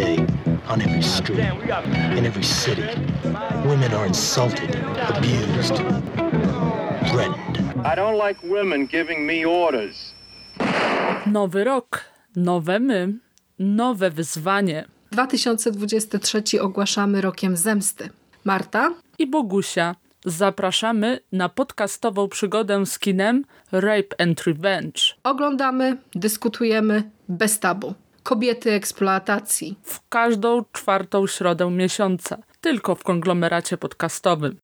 day, on every street, in every city, women are insulted, abused, threatened. I don't like women giving me orders. Nowy rok, nowe my, nowe wyzwanie. 2023 ogłaszamy rokiem zemsty. Marta i Bogusia. Zapraszamy na podcastową przygodę z kinem Rape and Revenge. Oglądamy, dyskutujemy bez tabu. Kobiety eksploatacji. W każdą czwartą środę miesiąca. Tylko w konglomeracie podcastowym.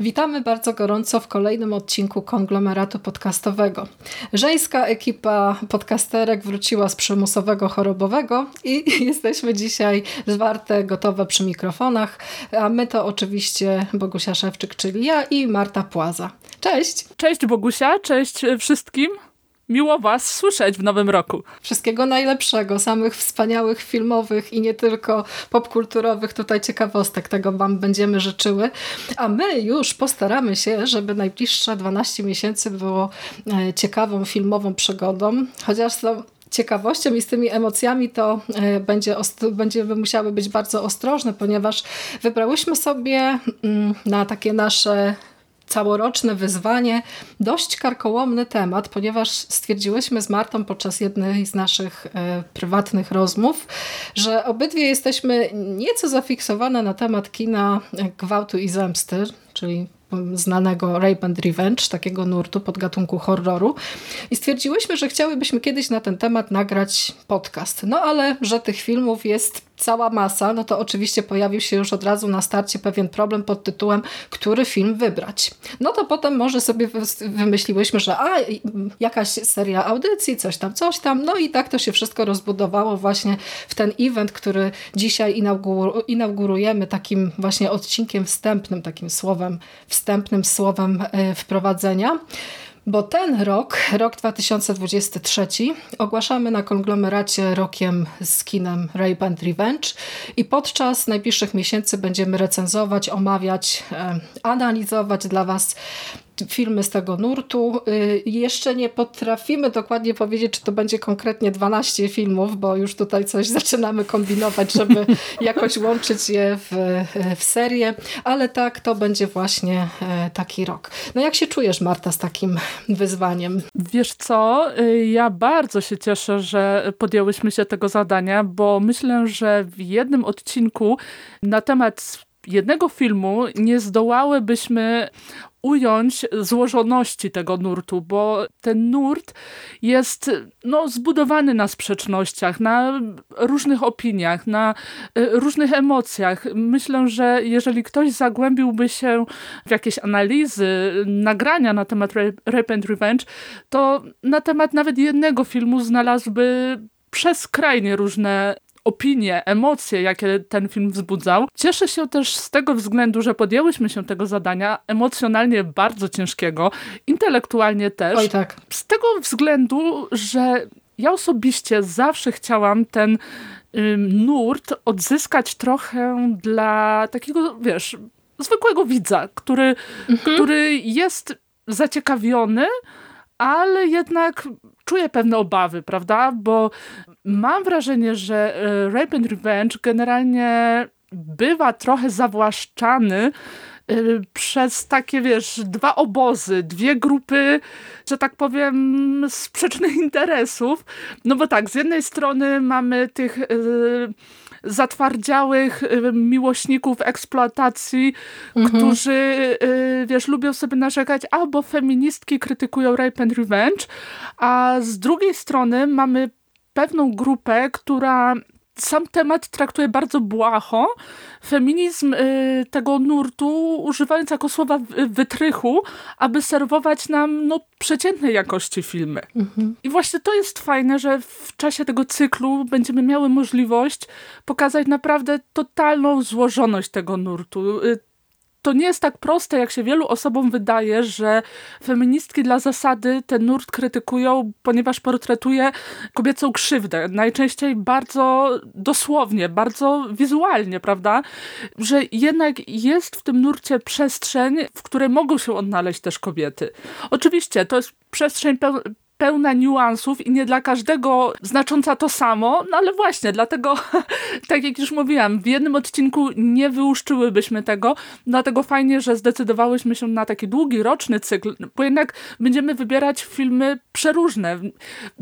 Witamy bardzo gorąco w kolejnym odcinku konglomeratu podcastowego. Żeńska ekipa podcasterek wróciła z przymusowego chorobowego i jesteśmy dzisiaj zwarte, gotowe przy mikrofonach, a my to oczywiście Bogusia Szewczyk, czyli ja i Marta Płaza. Cześć! Cześć Bogusia, cześć wszystkim! Miło Was słyszeć w nowym roku. Wszystkiego najlepszego, samych wspaniałych filmowych i nie tylko popkulturowych tutaj ciekawostek. Tego Wam będziemy życzyły. A my już postaramy się, żeby najbliższe 12 miesięcy było e, ciekawą filmową przygodą. Chociaż to ciekawością i z tymi emocjami to e, będzie będziemy musiały być bardzo ostrożne, ponieważ wybrałyśmy sobie mm, na takie nasze całoroczne wyzwanie, dość karkołomny temat, ponieważ stwierdziłyśmy z Martą podczas jednej z naszych e, prywatnych rozmów, że obydwie jesteśmy nieco zafiksowane na temat kina gwałtu i zemsty, czyli znanego Rape and Revenge, takiego nurtu podgatunku horroru i stwierdziłyśmy, że chciałybyśmy kiedyś na ten temat nagrać podcast. No ale, że tych filmów jest cała masa, no to oczywiście pojawił się już od razu na starcie pewien problem pod tytułem, który film wybrać. No to potem może sobie wymyśliłyśmy, że a, jakaś seria audycji, coś tam, coś tam, no i tak to się wszystko rozbudowało właśnie w ten event, który dzisiaj inaugurujemy takim właśnie odcinkiem wstępnym, takim słowem, wstępnym słowem e, wprowadzenia. Bo ten rok, rok 2023, ogłaszamy na konglomeracie rokiem z kinem Rape and Revenge i podczas najbliższych miesięcy będziemy recenzować, omawiać, e, analizować dla Was filmy z tego nurtu. Y, jeszcze nie potrafimy dokładnie powiedzieć, czy to będzie konkretnie 12 filmów, bo już tutaj coś zaczynamy kombinować, żeby jakoś łączyć je w, w serię, ale tak, to będzie właśnie e, taki rok. No jak się czujesz, Marta, z takim wyzwaniem? Wiesz co, y, ja bardzo się cieszę, że podjęłyśmy się tego zadania, bo myślę, że w jednym odcinku na temat jednego filmu nie zdołałybyśmy ująć złożoności tego nurtu, bo ten nurt jest no, zbudowany na sprzecznościach, na różnych opiniach, na e, różnych emocjach. Myślę, że jeżeli ktoś zagłębiłby się w jakieś analizy, nagrania na temat Rape and Revenge, to na temat nawet jednego filmu znalazłby przeskrajnie różne opinie, emocje, jakie ten film wzbudzał. Cieszę się też z tego względu, że podjęłyśmy się tego zadania emocjonalnie bardzo ciężkiego, intelektualnie też. Oj tak. Z tego względu, że ja osobiście zawsze chciałam ten ym, nurt odzyskać trochę dla takiego, wiesz, zwykłego widza, który, mhm. który jest zaciekawiony, ale jednak czuję pewne obawy, prawda? Bo mam wrażenie, że e, Rape and Revenge generalnie bywa trochę zawłaszczany e, przez takie, wiesz, dwa obozy, dwie grupy, że tak powiem, sprzecznych interesów. No bo tak, z jednej strony mamy tych e, zatwardziałych y, miłośników eksploatacji, mhm. którzy, y, wiesz, lubią sobie narzekać, albo feministki krytykują Rape and Revenge, a z drugiej strony mamy pewną grupę, która sam temat traktuje bardzo błaho. Feminizm y, tego nurtu używając jako słowa wytrychu, aby serwować nam no, przeciętnej jakości filmy. Mhm. I właśnie to jest fajne, że w czasie tego cyklu będziemy miały możliwość pokazać naprawdę totalną złożoność tego nurtu. Y, to nie jest tak proste, jak się wielu osobom wydaje, że feministki dla zasady ten nurt krytykują, ponieważ portretuje kobiecą krzywdę. Najczęściej bardzo dosłownie, bardzo wizualnie, prawda? Że jednak jest w tym nurcie przestrzeń, w której mogą się odnaleźć też kobiety. Oczywiście, to jest przestrzeń pełna niuansów i nie dla każdego znacząca to samo, no ale właśnie, dlatego, tak jak już mówiłam, w jednym odcinku nie wyłuszczyłybyśmy tego, dlatego fajnie, że zdecydowałyśmy się na taki długi, roczny cykl, bo jednak będziemy wybierać filmy przeróżne.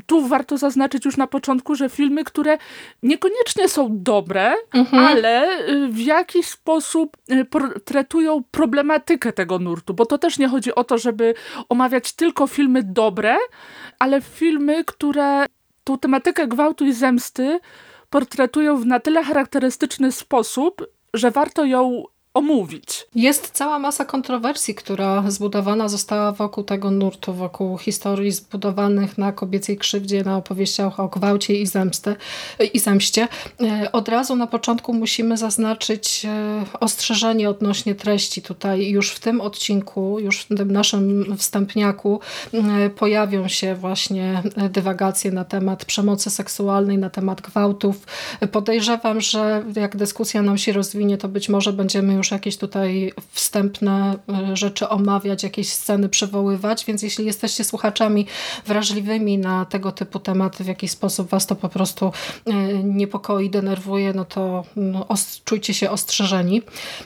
Tu warto zaznaczyć już na początku, że filmy, które niekoniecznie są dobre, mhm. ale y, w jakiś sposób y, portretują problematykę tego nurtu, bo to też nie chodzi o to, żeby omawiać tylko filmy dobre, ale filmy, które tą tematykę gwałtu i zemsty portretują w na tyle charakterystyczny sposób, że warto ją omówić. Jest cała masa kontrowersji, która zbudowana została wokół tego nurtu, wokół historii zbudowanych na kobiecej krzywdzie, na opowieściach o gwałcie i, zemsty, i zemście. E, od razu na początku musimy zaznaczyć e, ostrzeżenie odnośnie treści. Tutaj już w tym odcinku, już w tym naszym wstępniaku e, pojawią się właśnie dywagacje na temat przemocy seksualnej, na temat gwałtów. Podejrzewam, że jak dyskusja nam się rozwinie, to być może będziemy już jakieś tutaj wstępne e, rzeczy omawiać, jakieś sceny przywoływać, więc jeśli jesteście słuchaczami wrażliwymi na tego typu tematy, w jakiś sposób was to po prostu e, niepokoi, denerwuje, no to no, czujcie się ostrzeżeni.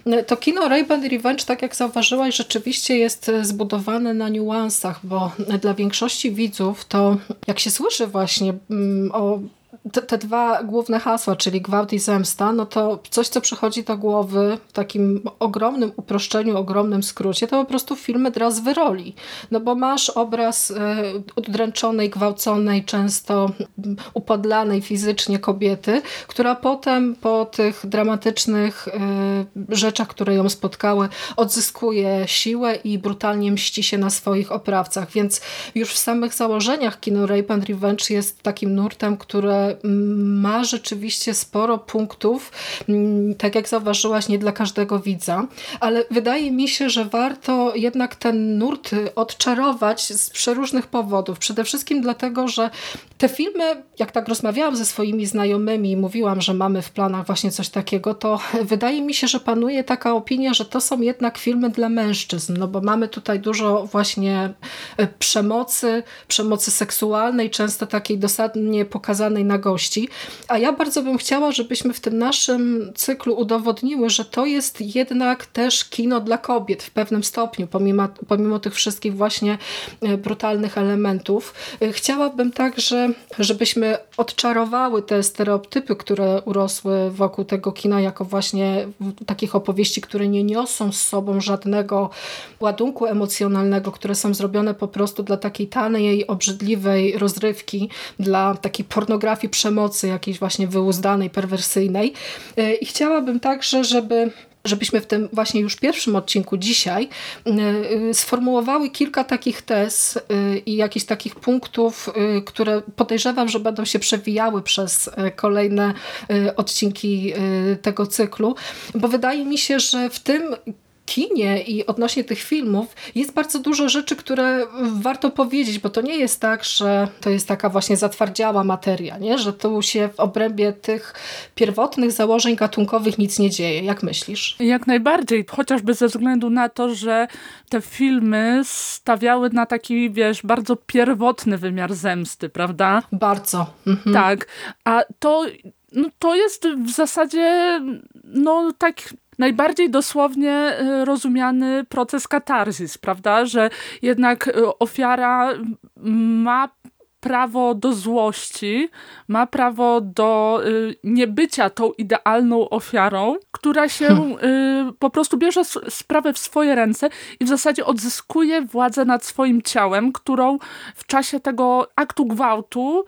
E, to kino Ray-Ban Revenge, tak jak zauważyłaś, rzeczywiście jest zbudowane na niuansach, bo dla większości widzów to jak się słyszy właśnie mm, o te, te, dwa główne hasła, czyli gwałt i zemsta, no to coś, co przychodzi do głowy w takim ogromnym uproszczeniu, ogromnym skrócie, to po prostu filmy dra wyroli. No bo masz obraz y, udręczonej, gwałconej, często upodlanej fizycznie kobiety, która potem po tych dramatycznych y, rzeczach, które ją spotkały, odzyskuje siłę i brutalnie mści się na swoich oprawcach. Więc już w samych założeniach kino Rape and Revenge jest takim nurtem, które ma rzeczywiście sporo punktów, mm, tak jak zauważyłaś, nie dla każdego widza, ale wydaje mi się, że warto jednak ten nurt odczarować z przeróżnych powodów. Przede wszystkim dlatego, że te filmy, jak tak rozmawiałam ze swoimi znajomymi i mówiłam, że mamy w planach właśnie coś takiego, to wydaje mi się, że panuje taka opinia, że to są jednak filmy dla mężczyzn, no bo mamy tutaj dużo właśnie e, przemocy, przemocy seksualnej, często takiej dosadnie pokazanej na gości, a ja bardzo bym chciała, żebyśmy w tym naszym cyklu udowodniły, że to jest jednak też kino dla kobiet w pewnym stopniu, pomimo, pomimo tych wszystkich właśnie e, brutalnych elementów. E, chciałabym także, żebyśmy odczarowały te stereotypy, które urosły wokół tego kina, jako właśnie takich opowieści, które nie niosą z sobą żadnego ładunku emocjonalnego, które są zrobione po prostu dla takiej taniej, obrzydliwej rozrywki, dla takiej pornografii przemocy jakiejś właśnie wyuzdanej, perwersyjnej. E, I chciałabym także, żeby żebyśmy w tym właśnie już pierwszym odcinku dzisiaj e, e, sformułowały kilka takich tez i jakichś takich punktów, które podejrzewam, że będą się przewijały przez kolejne odcinki tego cyklu, bo wydaje mi się, że w tym kinie i odnośnie tych filmów jest bardzo dużo rzeczy, które warto powiedzieć, bo to nie jest tak, że to jest taka właśnie zatwardziała materia, nie? że tu się w obrębie tych pierwotnych założeń gatunkowych nic nie dzieje. Jak myślisz? Jak najbardziej, chociażby ze względu na to, że te filmy stawiały na taki, wiesz, bardzo pierwotny wymiar zemsty, prawda? Bardzo. Mhm. Tak, a to no to jest w zasadzie no tak najbardziej dosłownie e, rozumiany proces katarzis, prawda? Że jednak e, ofiara ma prawo do złości, ma prawo do y, niebycia tą idealną ofiarą, która się hmm. y, po prostu bierze sprawę w swoje ręce i w zasadzie odzyskuje władzę nad swoim ciałem, którą w czasie tego aktu gwałtu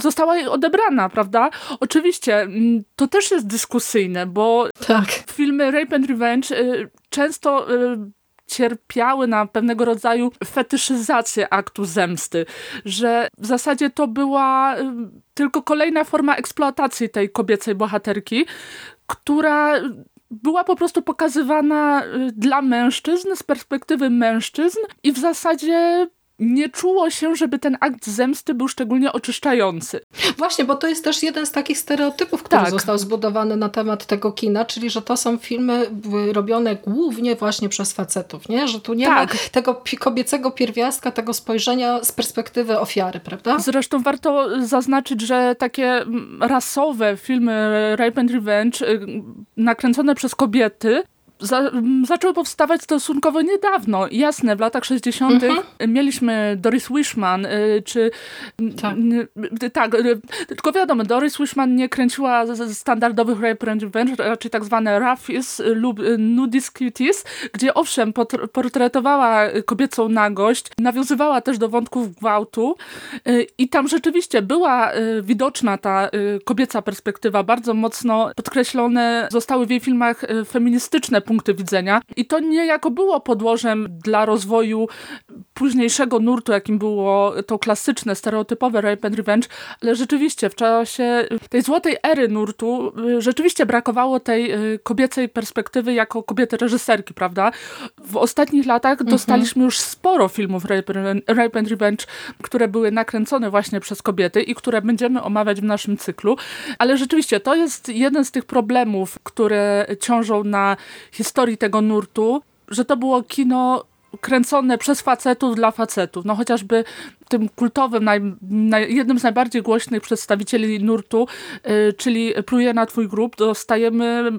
została jej odebrana, prawda? Oczywiście mm, to też jest dyskusyjne, bo tak. filmy Rape and Revenge y, często y, cierpiały na pewnego rodzaju fetyszyzację aktu zemsty, że w zasadzie to była y, tylko kolejna forma eksploatacji tej kobiecej bohaterki, która była po prostu pokazywana dla mężczyzn, z perspektywy mężczyzn i w zasadzie nie czuło się, żeby ten akt zemsty był szczególnie oczyszczający. Właśnie, bo to jest też jeden z takich stereotypów, który tak. został zbudowany na temat tego kina, czyli że to są filmy robione głównie właśnie przez facetów, nie? Że tu nie tak. ma tego kobiecego pierwiastka, tego spojrzenia z perspektywy ofiary, prawda? Zresztą warto zaznaczyć, że takie rasowe filmy Rape and Revenge y, nakręcone przez kobiety za, zaczęły powstawać stosunkowo niedawno. Jasne, w latach 60. Mhm. mieliśmy Doris Wishman, y, czy tak. tak, y, tylko wiadomo, Doris Wishman nie kręciła standardowych rape revenge, raczej tak zwane roughies lub y, nudist cuties, gdzie owszem, portretowała kobiecą nagość, nawiązywała też do wątków gwałtu i tam rzeczywiście była widoczna ta kobieca perspektywa, bardzo mocno podkreślone zostały w jej filmach feministyczne punkty widzenia. I to niejako było podłożem dla rozwoju późniejszego nurtu, jakim było to klasyczne, stereotypowe rape and revenge, ale rzeczywiście w czasie tej złotej ery nurtu y, rzeczywiście brakowało tej y, kobiecej perspektywy jako kobiety reżyserki, prawda? W ostatnich latach mhm. dostaliśmy już sporo filmów rape, rape and revenge, które były nakręcone właśnie przez kobiety i które będziemy omawiać w naszym cyklu, ale rzeczywiście to jest jeden z tych problemów, które ciążą na historii tego nurtu, że to było kino kręcone przez facetów dla facetów. No chociażby tym kultowym, naj, naj, jednym z najbardziej głośnych przedstawicieli nurtu, yy, czyli Pluje na twój grób, dostajemy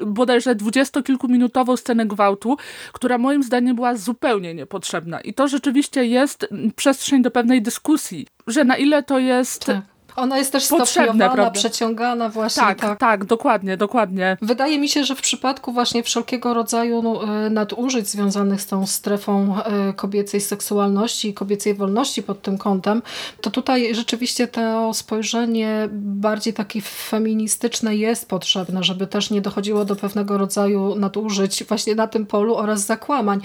yy, bodajże dwudziestokilkuminutową scenę gwałtu, która moim zdaniem była zupełnie niepotrzebna. I to rzeczywiście jest przestrzeń do pewnej dyskusji, że na ile to jest... Tak ona jest też stopniowana, prawda? przeciągana właśnie. Tak, tak, tak, dokładnie, dokładnie. Wydaje mi się, że w przypadku właśnie wszelkiego rodzaju no, e, nadużyć związanych z tą strefą e, kobiecej seksualności i kobiecej wolności pod tym kątem, to tutaj rzeczywiście to spojrzenie bardziej takie feministyczne jest potrzebne, żeby też nie dochodziło do pewnego rodzaju nadużyć właśnie na tym polu oraz zakłamań.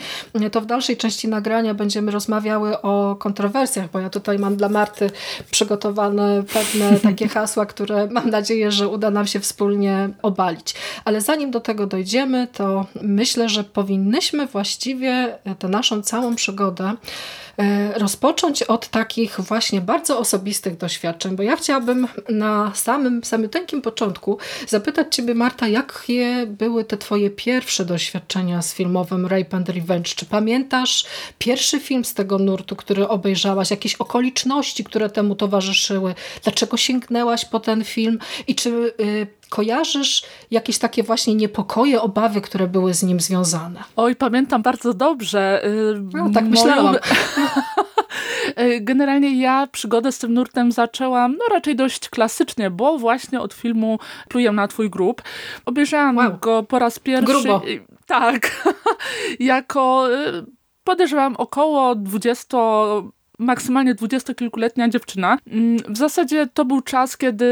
To w dalszej części nagrania będziemy rozmawiały o kontrowersjach, bo ja tutaj mam dla Marty przygotowane pewne takie hasła, które mam nadzieję, że uda nam się wspólnie obalić. Ale zanim do tego dojdziemy, to myślę, że powinnyśmy właściwie tę naszą całą przygodę rozpocząć od takich właśnie bardzo osobistych doświadczeń, bo ja chciałabym na samym, samym początku zapytać Ciebie Marta, jakie były te Twoje pierwsze doświadczenia z filmowym Rape and Revenge? Czy pamiętasz pierwszy film z tego nurtu, który obejrzałaś, jakieś okoliczności, które temu towarzyszyły? Dlaczego sięgnęłaś po ten film? I czy y, kojarzysz jakieś takie właśnie niepokoje, obawy, które były z nim związane? Oj, pamiętam bardzo dobrze. Y, no, tak myślałam. Y, generalnie ja przygodę z tym nurtem zaczęłam no raczej dość klasycznie, bo właśnie od filmu Pluję na twój grób. Obejrzałam wow. go po raz pierwszy. Grubo. Tak. jako podejrzewam około 20 maksymalnie dwudziestokilkuletnia dziewczyna. Mm, w zasadzie to był czas, kiedy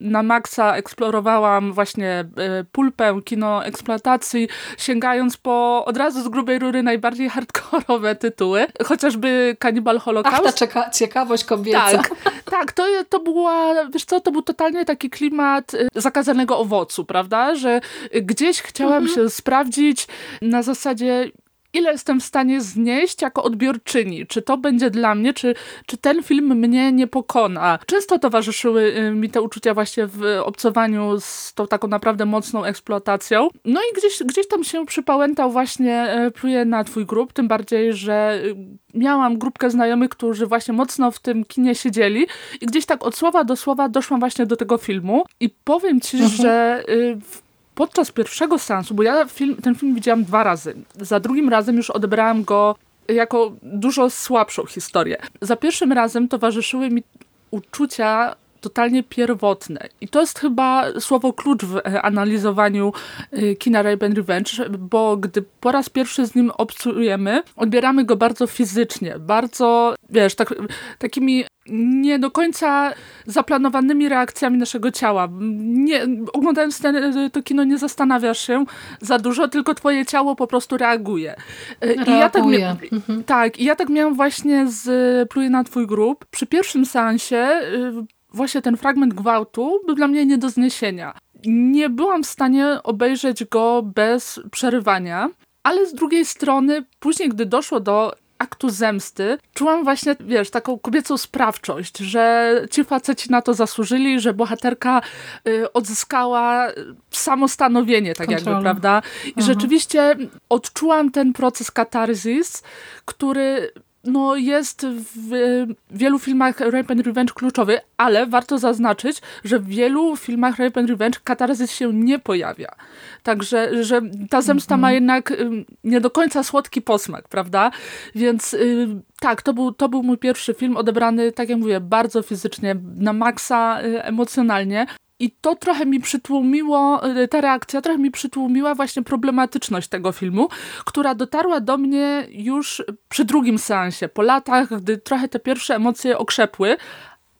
na maksa eksplorowałam właśnie e, pulpę, kino eksploatacji, sięgając po od razu z grubej rury najbardziej hardkorowe tytuły, chociażby Cannibal Holocaust. Ach, ta ciekawość kobieca. Tak, tak to, to była, wiesz co, to był totalnie taki klimat e, zakazanego owocu, prawda, że gdzieś chciałam mhm. się sprawdzić na zasadzie ile jestem w stanie znieść jako odbiorczyni. Czy to będzie dla mnie, czy, czy ten film mnie nie pokona. Często towarzyszyły y, mi te uczucia właśnie w obcowaniu z tą taką naprawdę mocną eksploatacją. No i gdzieś, gdzieś tam się przypałętał właśnie e, Pluje na twój grup, tym bardziej, że y, miałam grupkę znajomych, którzy właśnie mocno w tym kinie siedzieli i gdzieś tak od słowa do słowa doszłam właśnie do tego filmu i powiem ci, mhm. że y, podczas pierwszego seansu, bo ja film, ten film widziałam dwa razy, za drugim razem już odebrałam go jako dużo słabszą historię. Za pierwszym razem towarzyszyły mi uczucia totalnie pierwotne. I to jest chyba słowo klucz w e, analizowaniu e, kina Rape and Revenge, bo gdy po raz pierwszy z nim obcujemy, odbieramy go bardzo fizycznie, bardzo, wiesz, tak, takimi nie do końca zaplanowanymi reakcjami naszego ciała. Nie, oglądając ten, to kino nie zastanawiasz się za dużo, tylko twoje ciało po prostu reaguje. reaguje. I ja tak, mhm. tak, i ja tak miałam właśnie z Pluje na twój grób. Przy pierwszym seansie y, właśnie ten fragment gwałtu był dla mnie nie do zniesienia. nie byłam w stanie obejrzeć go bez przerywania, ale z drugiej strony, później, gdy doszło do aktu zemsty, czułam właśnie, wiesz, taką kobiecą sprawczość, że ci faceci na to zasłużyli, że bohaterka y, odzyskała samostanowienie, tak Kontrolę. jakby, prawda? I Aha. rzeczywiście odczułam ten proces katarzis, który no, jest w wielu filmach Rape and Revenge kluczowy, ale warto zaznaczyć, że w wielu filmach Rape and Revenge katarzys się nie pojawia. Także, że ta zemsta mm -hmm. ma jednak nie do końca słodki posmak, prawda? Więc y, tak, to był, to był mój pierwszy film odebrany, tak jak mówię, bardzo fizycznie, na maksa y, emocjonalnie. I to trochę mi przytłumiło, y, ta reakcja trochę mi przytłumiła właśnie problematyczność tego filmu, która dotarła do mnie już przy drugim seansie, po latach, gdy trochę te pierwsze emocje okrzepły,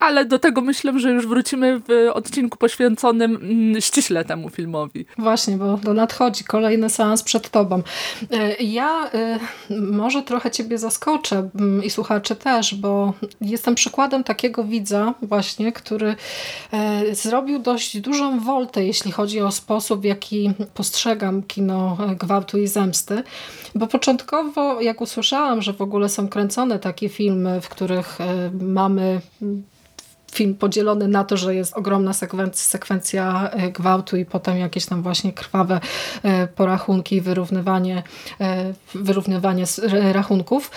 ale do tego myślę, że już wrócimy w odcinku poświęconym mm, ściśle temu filmowi. Właśnie, bo to nadchodzi kolejny seans przed tobą. E, ja e, może trochę ciebie zaskoczę mm, i słuchacze też, bo jestem przykładem takiego widza właśnie, który e, zrobił dość dużą woltę, jeśli chodzi o sposób, w jaki postrzegam kino gwałtu i zemsty. Bo początkowo, jak usłyszałam, że w ogóle są kręcone takie filmy, w których mamy film podzielony na to, że jest ogromna sekwencja, sekwencja gwałtu i potem jakieś tam właśnie krwawe e, porachunki, wyrównywanie, e, wyrównywanie rachunków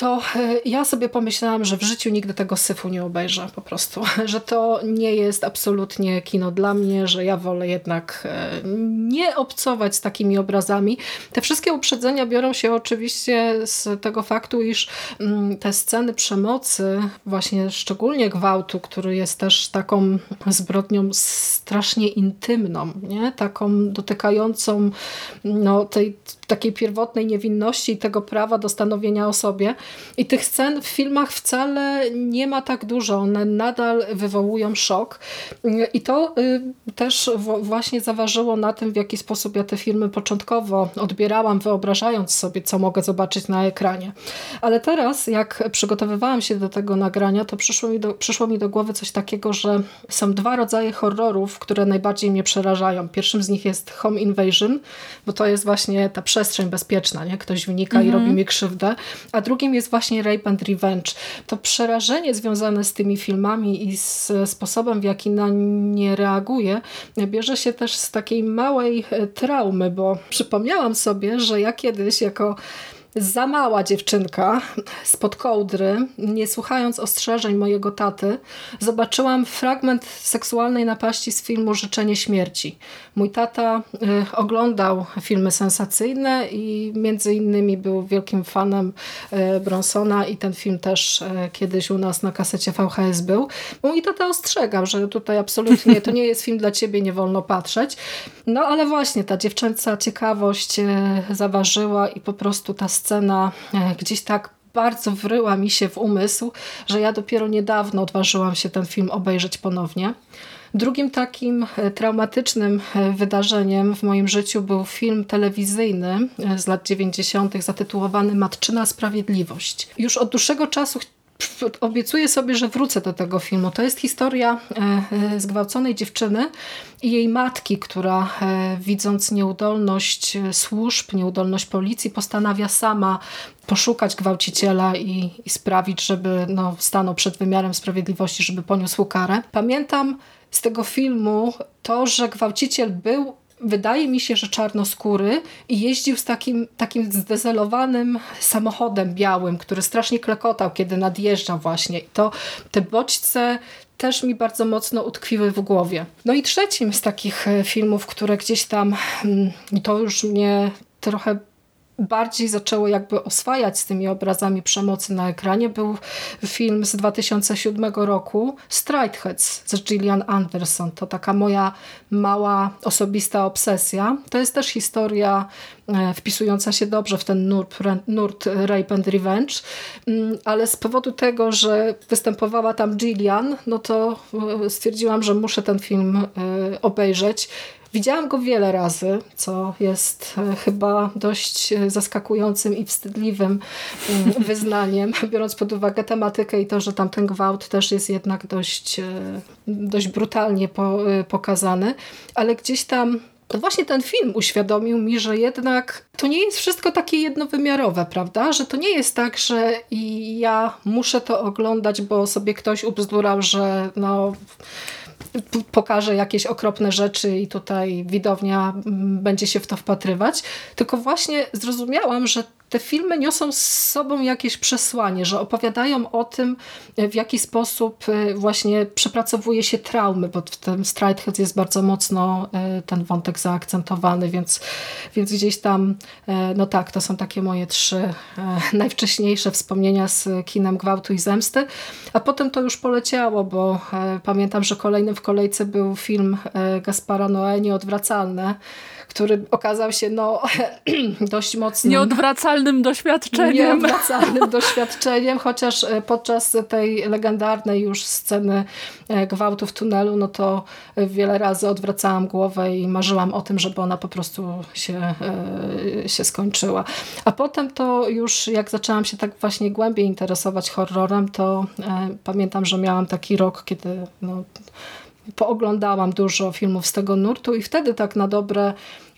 to e, ja sobie pomyślałam, że w życiu nigdy tego syfu nie obejrzę po prostu, że to nie jest absolutnie kino dla mnie, że ja wolę jednak e, nie obcować z takimi obrazami. Te wszystkie uprzedzenia biorą się oczywiście z tego faktu, iż mm, te sceny przemocy, właśnie szczególnie gwałtu, który jest też taką zbrodnią strasznie intymną, nie? taką dotykającą no, tej takiej pierwotnej niewinności i tego prawa do stanowienia o sobie. I tych scen w filmach wcale nie ma tak dużo. One nadal wywołują szok. I to y, też właśnie zaważyło na tym, w jaki sposób ja te filmy początkowo odbierałam, wyobrażając sobie, co mogę zobaczyć na ekranie. Ale teraz, jak przygotowywałam się do tego nagrania, to przyszło mi do, przyszło mi do głowy coś takiego, że są dwa rodzaje horrorów, które najbardziej mnie przerażają. Pierwszym z nich jest Home Invasion, bo to jest właśnie ta przestrzeń bezpieczna, nie? Ktoś wynika mhm. i robi mi krzywdę. A drugim jest właśnie Rape and Revenge. To przerażenie związane z tymi filmami i z sposobem, w jaki na nie reaguje, bierze się też z takiej małej e, traumy, bo przypomniałam sobie, że ja kiedyś jako za mała dziewczynka spod kołdry, nie słuchając ostrzeżeń mojego taty, zobaczyłam fragment seksualnej napaści z filmu Życzenie Śmierci. Mój tata y, oglądał filmy sensacyjne i między innymi był wielkim fanem y, Bronsona i ten film też y, kiedyś u nas na kasecie VHS był. Mój tata ostrzegał, że tutaj absolutnie to nie jest film dla ciebie, nie wolno patrzeć. No ale właśnie ta dziewczęca ciekawość zaważyła i po prostu ta scena e, gdzieś tak bardzo wryła mi się w umysł, że ja dopiero niedawno odważyłam się ten film obejrzeć ponownie. Drugim takim e, traumatycznym e, wydarzeniem w moim życiu był film telewizyjny z lat 90. zatytułowany Matczyna Sprawiedliwość. Już od dłuższego czasu obiecuję sobie, że wrócę do tego filmu. To jest historia e, zgwałconej dziewczyny i jej matki, która e, widząc nieudolność służb, nieudolność policji, postanawia sama poszukać gwałciciela i, i sprawić, żeby no, stanął przed wymiarem sprawiedliwości, żeby poniósł karę. Pamiętam z tego filmu to, że gwałciciel był wydaje mi się, że czarnoskóry i jeździł z takim, takim zdezelowanym samochodem białym, który strasznie klekotał, kiedy nadjeżdżał właśnie. I to te bodźce też mi bardzo mocno utkwiły w głowie. No i trzecim z takich e, filmów, które gdzieś tam, mm, to już mnie trochę bardziej zaczęło jakby oswajać z tymi obrazami przemocy na ekranie był film z 2007 roku Strideheads z Gillian Anderson. To taka moja mała osobista obsesja. To jest też historia e, wpisująca się dobrze w ten nurt, nurt Rape and Revenge, mm, ale z powodu tego, że występowała tam Gillian, no to e, stwierdziłam, że muszę ten film e, obejrzeć Widziałam go wiele razy, co jest e, chyba dość e, zaskakującym i wstydliwym mm, wyznaniem, biorąc pod uwagę tematykę i to, że tamten gwałt też jest jednak dość, e, dość brutalnie pokazany, ale gdzieś tam to właśnie ten film uświadomił mi, że jednak to nie jest wszystko takie jednowymiarowe, prawda? Że to nie jest tak, że ja muszę to oglądać, bo sobie ktoś ubzdurał, że no pokaże jakieś okropne rzeczy i tutaj widownia mm, będzie się w to wpatrywać. Tylko właśnie zrozumiałam, że te filmy niosą z sobą jakieś przesłanie, że opowiadają o tym, w jaki sposób e, właśnie przepracowuje się traumy, bo w tym Stride jest bardzo mocno e, ten wątek zaakcentowany, więc, więc gdzieś tam, e, no tak, to są takie moje trzy najwcześniejsze wspomnienia z kinem gwałtu i zemsty, a potem to już poleciało, bo pamiętam, że kolejnym w kolejce był film Gaspara Noé Nieodwracalne, który okazał się no, dość mocnym. Nieodwracalnym doświadczeniem. Nieodwracalnym doświadczeniem, chociaż e, podczas tej legendarnej już sceny e, gwałtu w tunelu, no to wiele razy odwracałam głowę i marzyłam o tym, żeby ona po prostu się, e, się skończyła. A potem to już jak zaczęłam się tak właśnie głębiej interesować horrorem, to pamiętam, że miałam taki rok, kiedy no, pooglądałam dużo filmów z tego nurtu i wtedy tak na dobre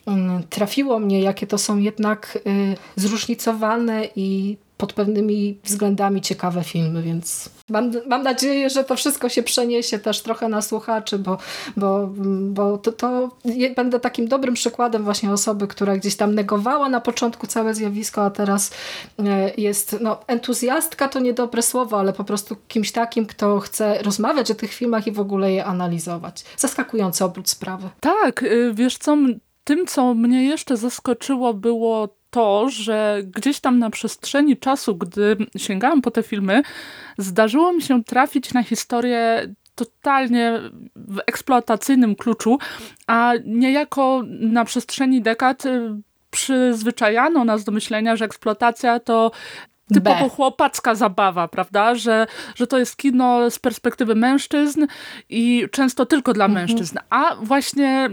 mm, trafiło mnie, jakie to są jednak y, zróżnicowane i pod pewnymi względami ciekawe filmy, więc mam, mam nadzieję, że to wszystko się przeniesie też trochę na słuchaczy, bo, bo, bo to, to będę takim dobrym przykładem właśnie osoby, która gdzieś tam negowała na początku całe zjawisko, a teraz e, jest no, entuzjastka to niedobre słowo, ale po prostu kimś takim, kto chce rozmawiać o tych filmach i w ogóle je analizować. Zaskakujący obrót sprawy. Tak, y, wiesz co, tym co mnie jeszcze zaskoczyło było to, że gdzieś tam na przestrzeni czasu, gdy sięgałam po te filmy, zdarzyło mi się trafić na historię totalnie w eksploatacyjnym kluczu, a niejako na przestrzeni dekad y, przyzwyczajano nas do myślenia, że eksploatacja to typowo chłopacka zabawa, prawda? Że, że to jest kino z perspektywy mężczyzn i często tylko dla mhm. mężczyzn. A właśnie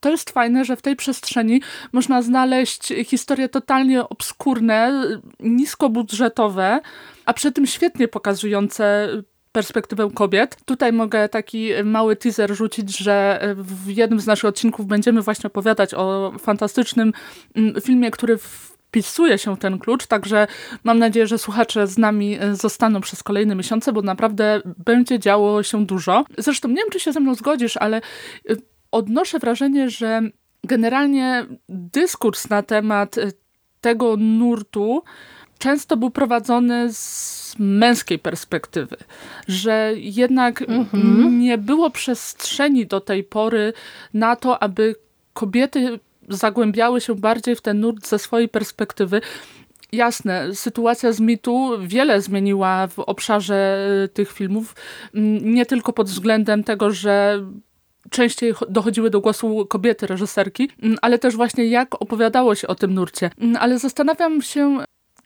to jest fajne, że w tej przestrzeni można znaleźć historie totalnie obskurne, niskobudżetowe, a przy tym świetnie pokazujące perspektywę kobiet. Tutaj mogę taki mały teaser rzucić, że w jednym z naszych odcinków będziemy właśnie opowiadać o fantastycznym mm, filmie, który wpisuje się ten klucz, także mam nadzieję, że słuchacze z nami zostaną przez kolejne miesiące, bo naprawdę będzie działo się dużo. Zresztą nie wiem, czy się ze mną zgodzisz, ale odnoszę wrażenie, że generalnie dyskurs na temat y, tego nurtu często był prowadzony z męskiej perspektywy, że jednak mhm. nie było przestrzeni do tej pory na to, aby kobiety zagłębiały się bardziej w ten nurt ze swojej perspektywy. Jasne, sytuacja z mitu wiele zmieniła w obszarze y, tych filmów, nie tylko pod względem tego, że częściej dochodziły do głosu kobiety reżyserki, mm, ale też właśnie jak opowiadało się o tym nurcie. Mm, ale zastanawiam się,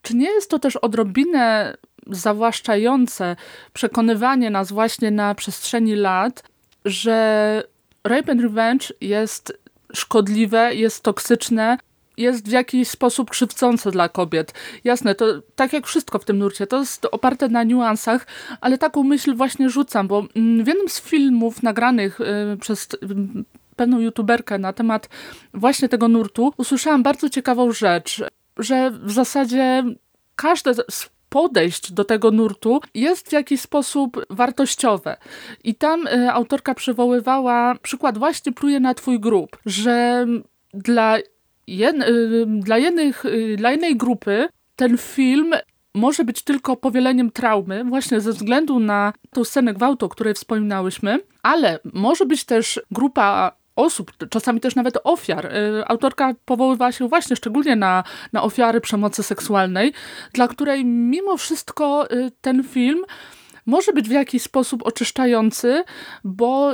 czy nie jest to też odrobinę zawłaszczające przekonywanie nas właśnie na przestrzeni lat, że rape and revenge jest szkodliwe, jest toksyczne, jest w jakiś sposób krzywdzące dla kobiet. Jasne, to tak jak wszystko w tym nurcie, to jest oparte na niuansach, ale taką myśl właśnie rzucam, bo mm, w jednym z filmów nagranych y, przez y, pewną youtuberkę na temat właśnie tego nurtu usłyszałam bardzo ciekawą rzecz, że w zasadzie każde z podejść do tego nurtu jest w jakiś sposób wartościowe. I tam y, autorka przywoływała przykład właśnie pluje na twój grób, że dla jed, y, dla, jednych, y, dla jednej grupy ten film może być tylko powieleniem traumy, właśnie ze względu na tą scenę gwałtu, o której wspominałyśmy, ale może być też grupa osób, czasami też nawet ofiar. Y, autorka powoływała się właśnie szczególnie na, na ofiary przemocy seksualnej, dla której mimo wszystko ten film może być w jakiś sposób oczyszczający, bo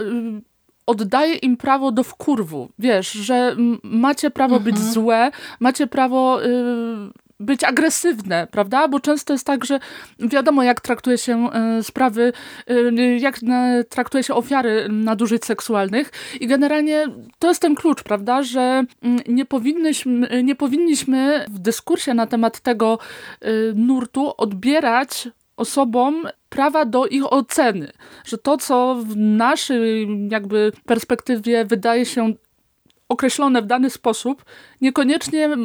oddaje im prawo do wkurwu. Wiesz, że macie prawo mhm. być złe, macie prawo y, być agresywne, prawda? Bo często jest tak, że wiadomo, jak traktuje się e, sprawy, e, jak traktuje się ofiary nadużyć seksualnych i generalnie to jest ten klucz, prawda? Że mm, nie powinniśmy, nie powinniśmy w dyskursie na temat tego nurtu odbierać osobom prawa do ich oceny, że to, co w naszej jakby perspektywie wydaje się określone w dany sposób, niekoniecznie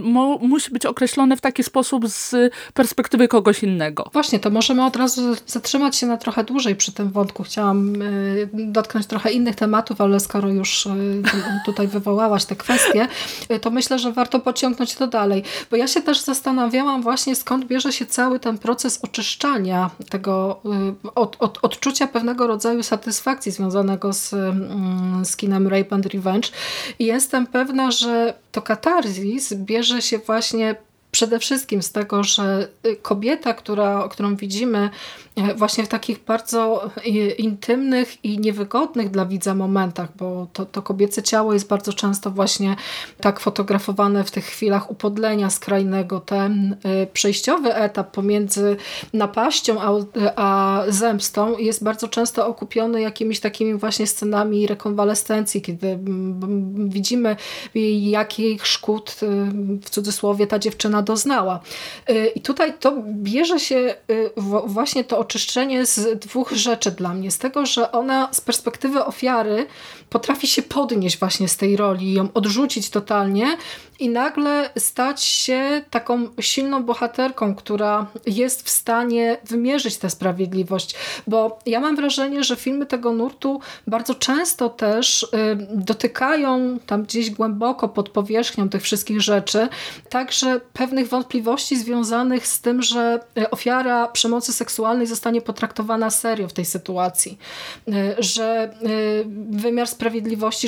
musi być określone w taki sposób z perspektywy kogoś innego. Właśnie, to możemy od razu zatrzymać się na trochę dłużej przy tym wątku. Chciałam y, dotknąć trochę innych tematów, ale skoro już y, tutaj wywołałaś te kwestie, y, to myślę, że warto pociągnąć to dalej. Bo ja się też zastanawiałam właśnie skąd bierze się cały ten proces oczyszczania tego od, od, odczucia pewnego rodzaju satysfakcji związanego z, mm, z kinem Rape and Revenge. I jestem pewna, że to katarzis bierze się właśnie przede wszystkim z tego, że kobieta, która, którą widzimy właśnie w takich bardzo e, intymnych i niewygodnych dla widza momentach, bo to, to kobiece ciało jest bardzo często właśnie tak fotografowane w tych chwilach upodlenia skrajnego. Ten e, przejściowy etap pomiędzy napaścią a, a zemstą jest bardzo często okupiony jakimiś takimi właśnie scenami rekonwalescencji, kiedy widzimy jakich szkód w cudzysłowie ta dziewczyna doznała. I tutaj to bierze się właśnie to oczyszczenie z dwóch rzeczy dla mnie. Z tego, że ona z perspektywy ofiary potrafi się podnieść właśnie z tej roli, ją odrzucić totalnie i nagle stać się taką silną bohaterką, która jest w stanie wymierzyć tę sprawiedliwość. Bo ja mam wrażenie, że filmy tego nurtu bardzo często też y, dotykają tam gdzieś głęboko pod powierzchnią tych wszystkich rzeczy, także pewnych wątpliwości związanych z tym, że y, ofiara przemocy seksualnej zostanie potraktowana serio w tej sytuacji. Y, że wymiar sprawiedliwości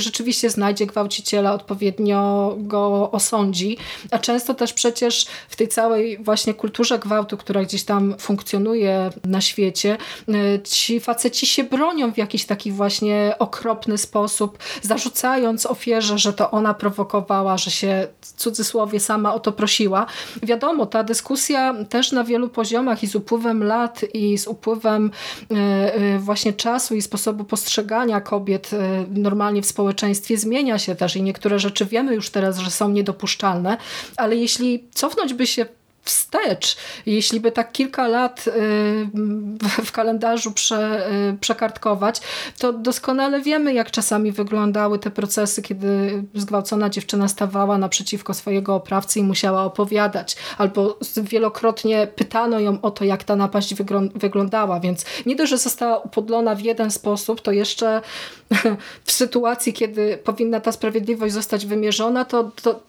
rzeczywiście znajdzie gwałciciela, odpowiednio go osądzi, a często też przecież w tej całej właśnie kulturze gwałtu, która gdzieś tam funkcjonuje na świecie, y, ci faceci się bronią w jakiś taki właśnie okropny sposób, zarzucając ofierze, że to ona prowokowała, że się cudzysłowie sama o to prosiła. Wiadomo, ta dyskusja też na wielu poziomach i z upływem lat i z upływem y, y, właśnie czasu i sposobu postrzegania kobiet normalnie w społeczeństwie zmienia się też i niektóre rzeczy wiemy już teraz, że są niedopuszczalne, ale jeśli cofnąć by się wstecz, jeśli by tak kilka lat y, w kalendarzu prze, y, przekartkować, to doskonale wiemy, jak czasami wyglądały te procesy, kiedy zgwałcona dziewczyna stawała naprzeciwko swojego oprawcy i musiała opowiadać, albo wielokrotnie pytano ją o to, jak ta napaść wyglądała, więc nie dość, że została upodlona w jeden sposób, to jeszcze w sytuacji, kiedy powinna ta sprawiedliwość zostać wymierzona, to, to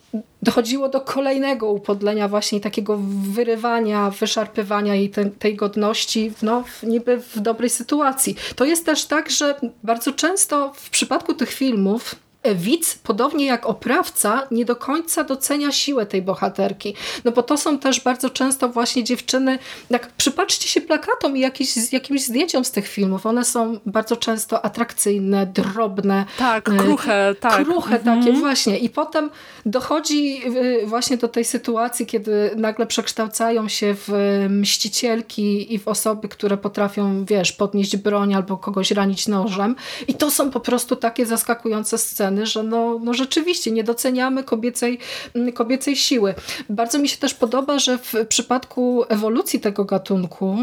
dochodziło do kolejnego upodlenia, właśnie takiego wyrywania, wyszarpywania jej te, tej godności no, niby w dobrej sytuacji. To jest też tak, że bardzo często w przypadku tych filmów widz, podobnie jak oprawca, nie do końca docenia siłę tej bohaterki. No bo to są też bardzo często właśnie dziewczyny, jak przypatrzcie się plakatom i jakieś, jakimś zdjęciom z tych filmów, one są bardzo często atrakcyjne, drobne. Tak, e, kruche, tak. Kruche mhm. takie właśnie. I potem dochodzi e, właśnie do tej sytuacji, kiedy nagle przekształcają się w mścicielki i w osoby, które potrafią, wiesz, podnieść broń albo kogoś ranić nożem. I to są po prostu takie zaskakujące sceny że no, no rzeczywiście nie doceniamy kobiecej, mm, kobiecej siły. Bardzo mi się też podoba, że w przypadku ewolucji tego gatunku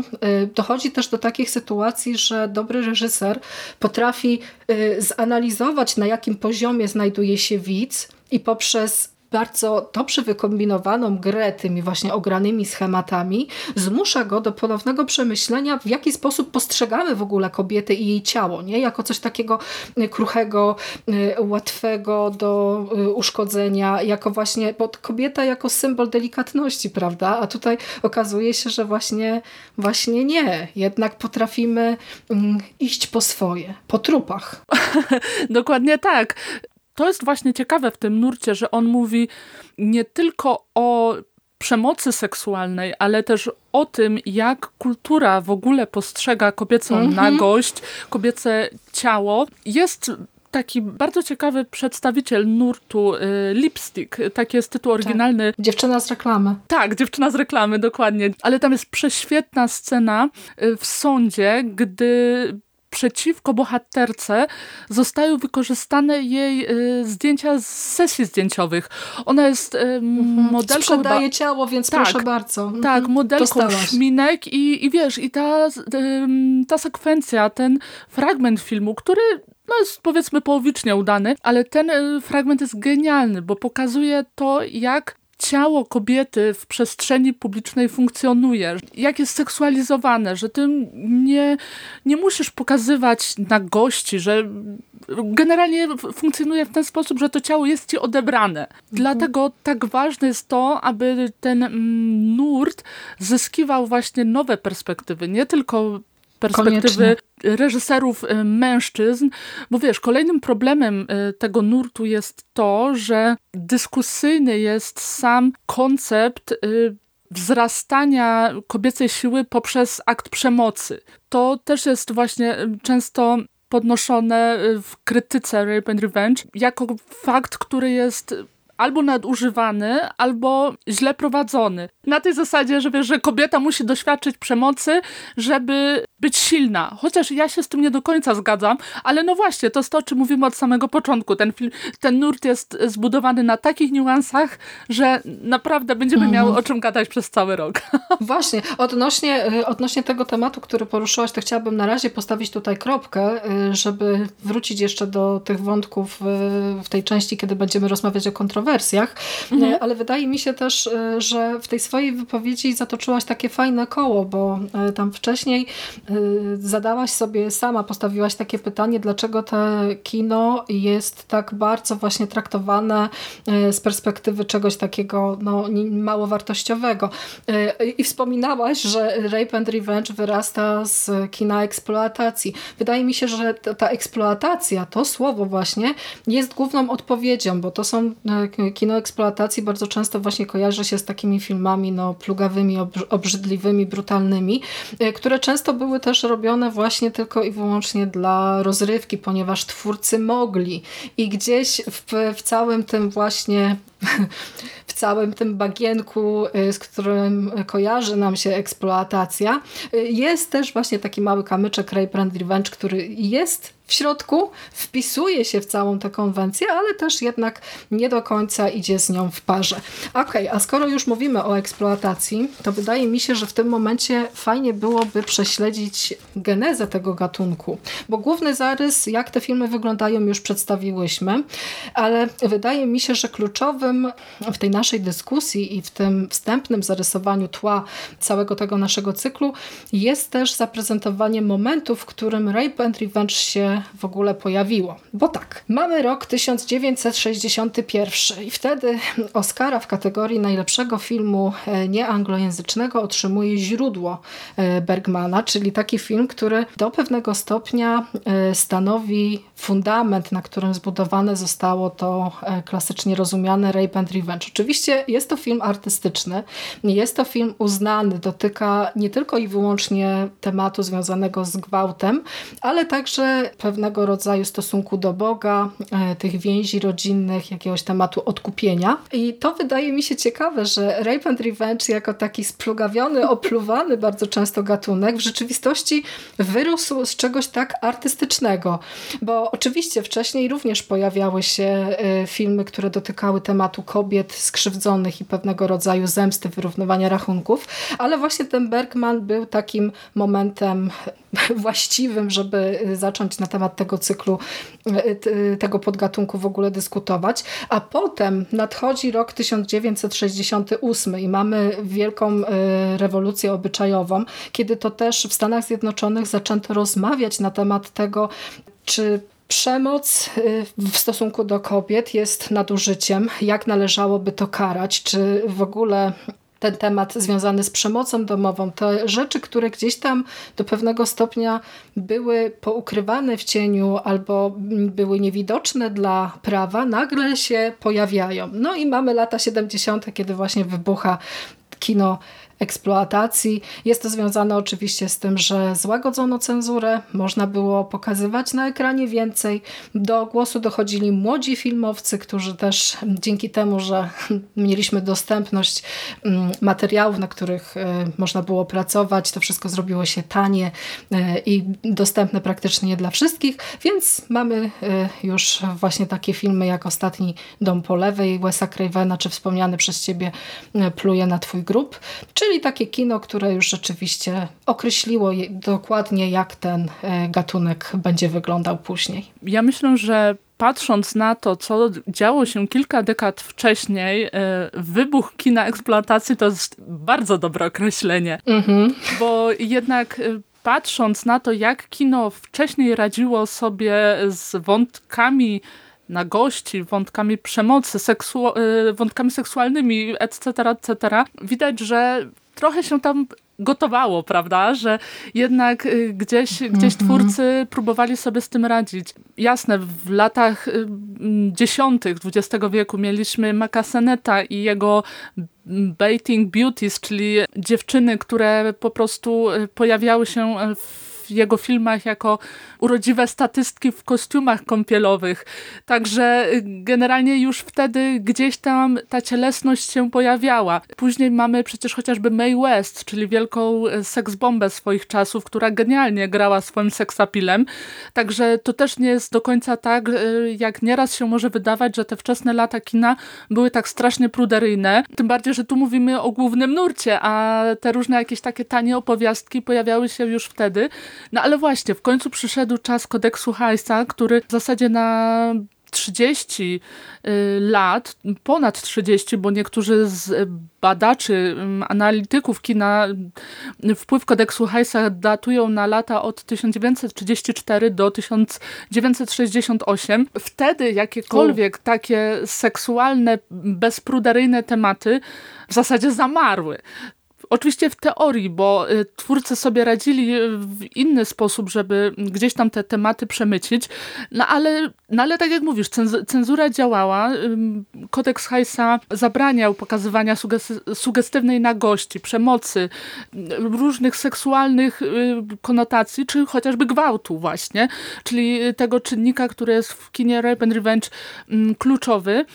y, dochodzi też do takich sytuacji, że dobry reżyser potrafi y, zanalizować na jakim poziomie znajduje się widz i poprzez bardzo dobrze wykombinowaną grę tymi właśnie ogranymi schematami zmusza go do ponownego przemyślenia, w jaki sposób postrzegamy w ogóle kobietę i jej ciało, nie? Jako coś takiego y, kruchego, y, łatwego do y, uszkodzenia, jako właśnie, bo kobieta jako symbol delikatności, prawda? A tutaj okazuje się, że właśnie, właśnie nie. Jednak potrafimy mm, iść po swoje, po trupach. Dokładnie tak to jest właśnie ciekawe w tym nurcie, że on mówi nie tylko o przemocy seksualnej, ale też o tym, jak kultura w ogóle postrzega kobiecą mm -hmm. nagość, kobiece ciało. Jest taki bardzo ciekawy przedstawiciel nurtu y, Lipstick, taki jest tytuł tak. oryginalny. Tak. Dziewczyna z reklamy. Tak, dziewczyna z reklamy, dokładnie. Ale tam jest prześwietna scena y, w sądzie, gdy przeciwko bohaterce zostają wykorzystane jej y, zdjęcia z sesji zdjęciowych. Ona jest y, mhm. modelką... Sprzedaje ciało, więc tak, proszę bardzo. Mhm. Tak, modelką Dostałaś. szminek i, i wiesz, i ta, y, ta sekwencja, ten fragment filmu, który no jest powiedzmy połowicznie udany, ale ten fragment jest genialny, bo pokazuje to, jak ciało kobiety w przestrzeni publicznej funkcjonuje, jak jest seksualizowane, że ty nie, nie musisz pokazywać na gości, że generalnie funkcjonuje w ten sposób, że to ciało jest ci odebrane. Mhm. Dlatego tak ważne jest to, aby ten mm, nurt zyskiwał właśnie nowe perspektywy, nie tylko perspektywy Koniecznie. reżyserów y, mężczyzn, bo wiesz, kolejnym problemem y, tego nurtu jest to, że dyskusyjny jest sam koncept y, wzrastania kobiecej siły poprzez akt przemocy. To też jest właśnie często podnoszone w krytyce Rape and Revenge jako fakt, który jest albo nadużywany, albo źle prowadzony. Na tej zasadzie, że wiesz, że kobieta musi doświadczyć przemocy, żeby być silna. Chociaż ja się z tym nie do końca zgadzam, ale no właśnie, to jest to, o czym mówimy od samego początku. Ten, film, ten nurt jest zbudowany na takich niuansach, że naprawdę będziemy miały mhm. o czym gadać przez cały rok. Właśnie, odnośnie, y, odnośnie tego tematu, który poruszyłaś, to chciałabym na razie postawić tutaj kropkę, y, żeby wrócić jeszcze do tych wątków y, w tej części, kiedy będziemy rozmawiać o kontrowersjach, mhm. ale wydaje mi się też, że w tej swojej wypowiedzi zatoczyłaś takie fajne koło, bo tam wcześniej zadałaś sobie sama, postawiłaś takie pytanie, dlaczego to kino jest tak bardzo właśnie traktowane z perspektywy czegoś takiego no, mało wartościowego. I wspominałaś, że Rape and Revenge wyrasta z kina eksploatacji. Wydaje mi się, że ta eksploatacja, to słowo właśnie, jest główną odpowiedzią, bo to są kino eksploatacji bardzo często właśnie kojarzy się z takimi filmami no, plugawymi, obrzydliwymi, brutalnymi, które często były też robione właśnie tylko i wyłącznie dla rozrywki, ponieważ twórcy mogli. I gdzieś w, w całym tym właśnie w całym tym bagienku, y, z którym kojarzy nam się eksploatacja, y, jest też właśnie taki mały kamyczek Ray Brand Revenge, który jest w środku, wpisuje się w całą tę konwencję, ale też jednak nie do końca idzie z nią w parze. Ok, a skoro już mówimy o eksploatacji, to wydaje mi się, że w tym momencie fajnie byłoby prześledzić genezę tego gatunku, bo główny zarys, jak te filmy wyglądają, już przedstawiłyśmy, ale wydaje mi się, że kluczowym w tej naszej dyskusji i w tym wstępnym zarysowaniu tła całego tego naszego cyklu jest też zaprezentowanie momentu, w którym Rape and Revenge się w ogóle pojawiło. Bo tak, mamy rok 1961 i wtedy Oscara w kategorii najlepszego filmu e, nieanglojęzycznego otrzymuje źródło e, Bergmana, czyli taki film, który do pewnego stopnia e, stanowi fundament, na którym zbudowane zostało to klasycznie rozumiane Rape and Revenge. Oczywiście jest to film artystyczny, jest to film uznany, dotyka nie tylko i wyłącznie tematu związanego z gwałtem, ale także pewnego rodzaju stosunku do Boga, e, tych więzi rodzinnych, jakiegoś tematu odkupienia. I to wydaje mi się ciekawe, że Rape and Revenge jako taki splugawiony, opluwany bardzo często gatunek w rzeczywistości wyrósł z czegoś tak artystycznego. Bo oczywiście wcześniej również pojawiały się e, filmy, które dotykały tematu kobiet skrzywdzonych i pewnego rodzaju zemsty, wyrównywania rachunków, ale właśnie ten Bergman był takim momentem właściwym, żeby zacząć na temat tego cyklu, tego podgatunku w ogóle dyskutować. A potem nadchodzi rok 1968 i mamy wielką rewolucję obyczajową, kiedy to też w Stanach Zjednoczonych zaczęto rozmawiać na temat tego, czy Przemoc y, w stosunku do kobiet jest nadużyciem. Jak należałoby to karać? Czy w ogóle ten temat związany z przemocą domową, te rzeczy, które gdzieś tam do pewnego stopnia były poukrywane w cieniu albo były niewidoczne dla prawa, nagle się pojawiają. No i mamy lata 70., kiedy właśnie wybucha kino eksploatacji. Jest to związane oczywiście z tym, że złagodzono cenzurę, można było pokazywać na ekranie więcej. Do głosu dochodzili młodzi filmowcy, którzy też dzięki temu, że mieliśmy dostępność mm, materiałów, na których e, można było pracować, to wszystko zrobiło się tanie e, i dostępne praktycznie dla wszystkich, więc mamy e, już właśnie takie filmy jak Ostatni Dom po lewej Wesa Cravena, czy wspomniany przez Ciebie Pluje na Twój grób, czyli takie kino, które już rzeczywiście określiło dokładnie jak ten gatunek będzie wyglądał później. Ja myślę, że patrząc na to, co działo się kilka dekad wcześniej, e, wybuch kina eksploatacji to jest bardzo dobre określenie. Mhm. Bo jednak e, patrząc na to, jak kino wcześniej radziło sobie z wątkami na gości, wątkami przemocy, seksu e, wątkami seksualnymi, etc., etc., widać, że trochę się tam gotowało, prawda, że jednak y, gdzieś, gdzieś mhm. twórcy próbowali sobie z tym radzić. Jasne, w latach y, dziesiątych XX wieku mieliśmy Makaseneta i jego Baiting Beauties, czyli dziewczyny, które po prostu y, pojawiały się w w jego filmach jako urodziwe statystki w kostiumach kąpielowych. Także y, generalnie już wtedy gdzieś tam ta cielesność się pojawiała. Później mamy przecież chociażby Mae West, czyli wielką y, seksbombę swoich czasów, która genialnie grała swoim seksapilem. Także to też nie jest do końca tak, y, jak nieraz się może wydawać, że te wczesne lata kina były tak strasznie pruderyjne. Tym bardziej, że tu mówimy o głównym nurcie, a te różne jakieś takie tanie opowiastki pojawiały się już wtedy. No ale właśnie, w końcu przyszedł czas kodeksu Heisa, który w zasadzie na 30 y, lat, ponad 30, bo niektórzy z badaczy, mm, analityków kina y, wpływ kodeksu Heisa datują na lata od 1934 do 1968. Wtedy jakiekolwiek takie seksualne, bezpruderyjne tematy w zasadzie zamarły. Oczywiście w teorii, bo y, twórcy sobie radzili w inny sposób, żeby gdzieś tam te tematy przemycić, no ale, no ale tak jak mówisz, cenzura działała, kodeks Heisa zabraniał pokazywania sugestywnej nagości, przemocy, różnych seksualnych y, konotacji, czy chociażby gwałtu właśnie, czyli tego czynnika, który jest w kinie Rape and Revenge kluczowy.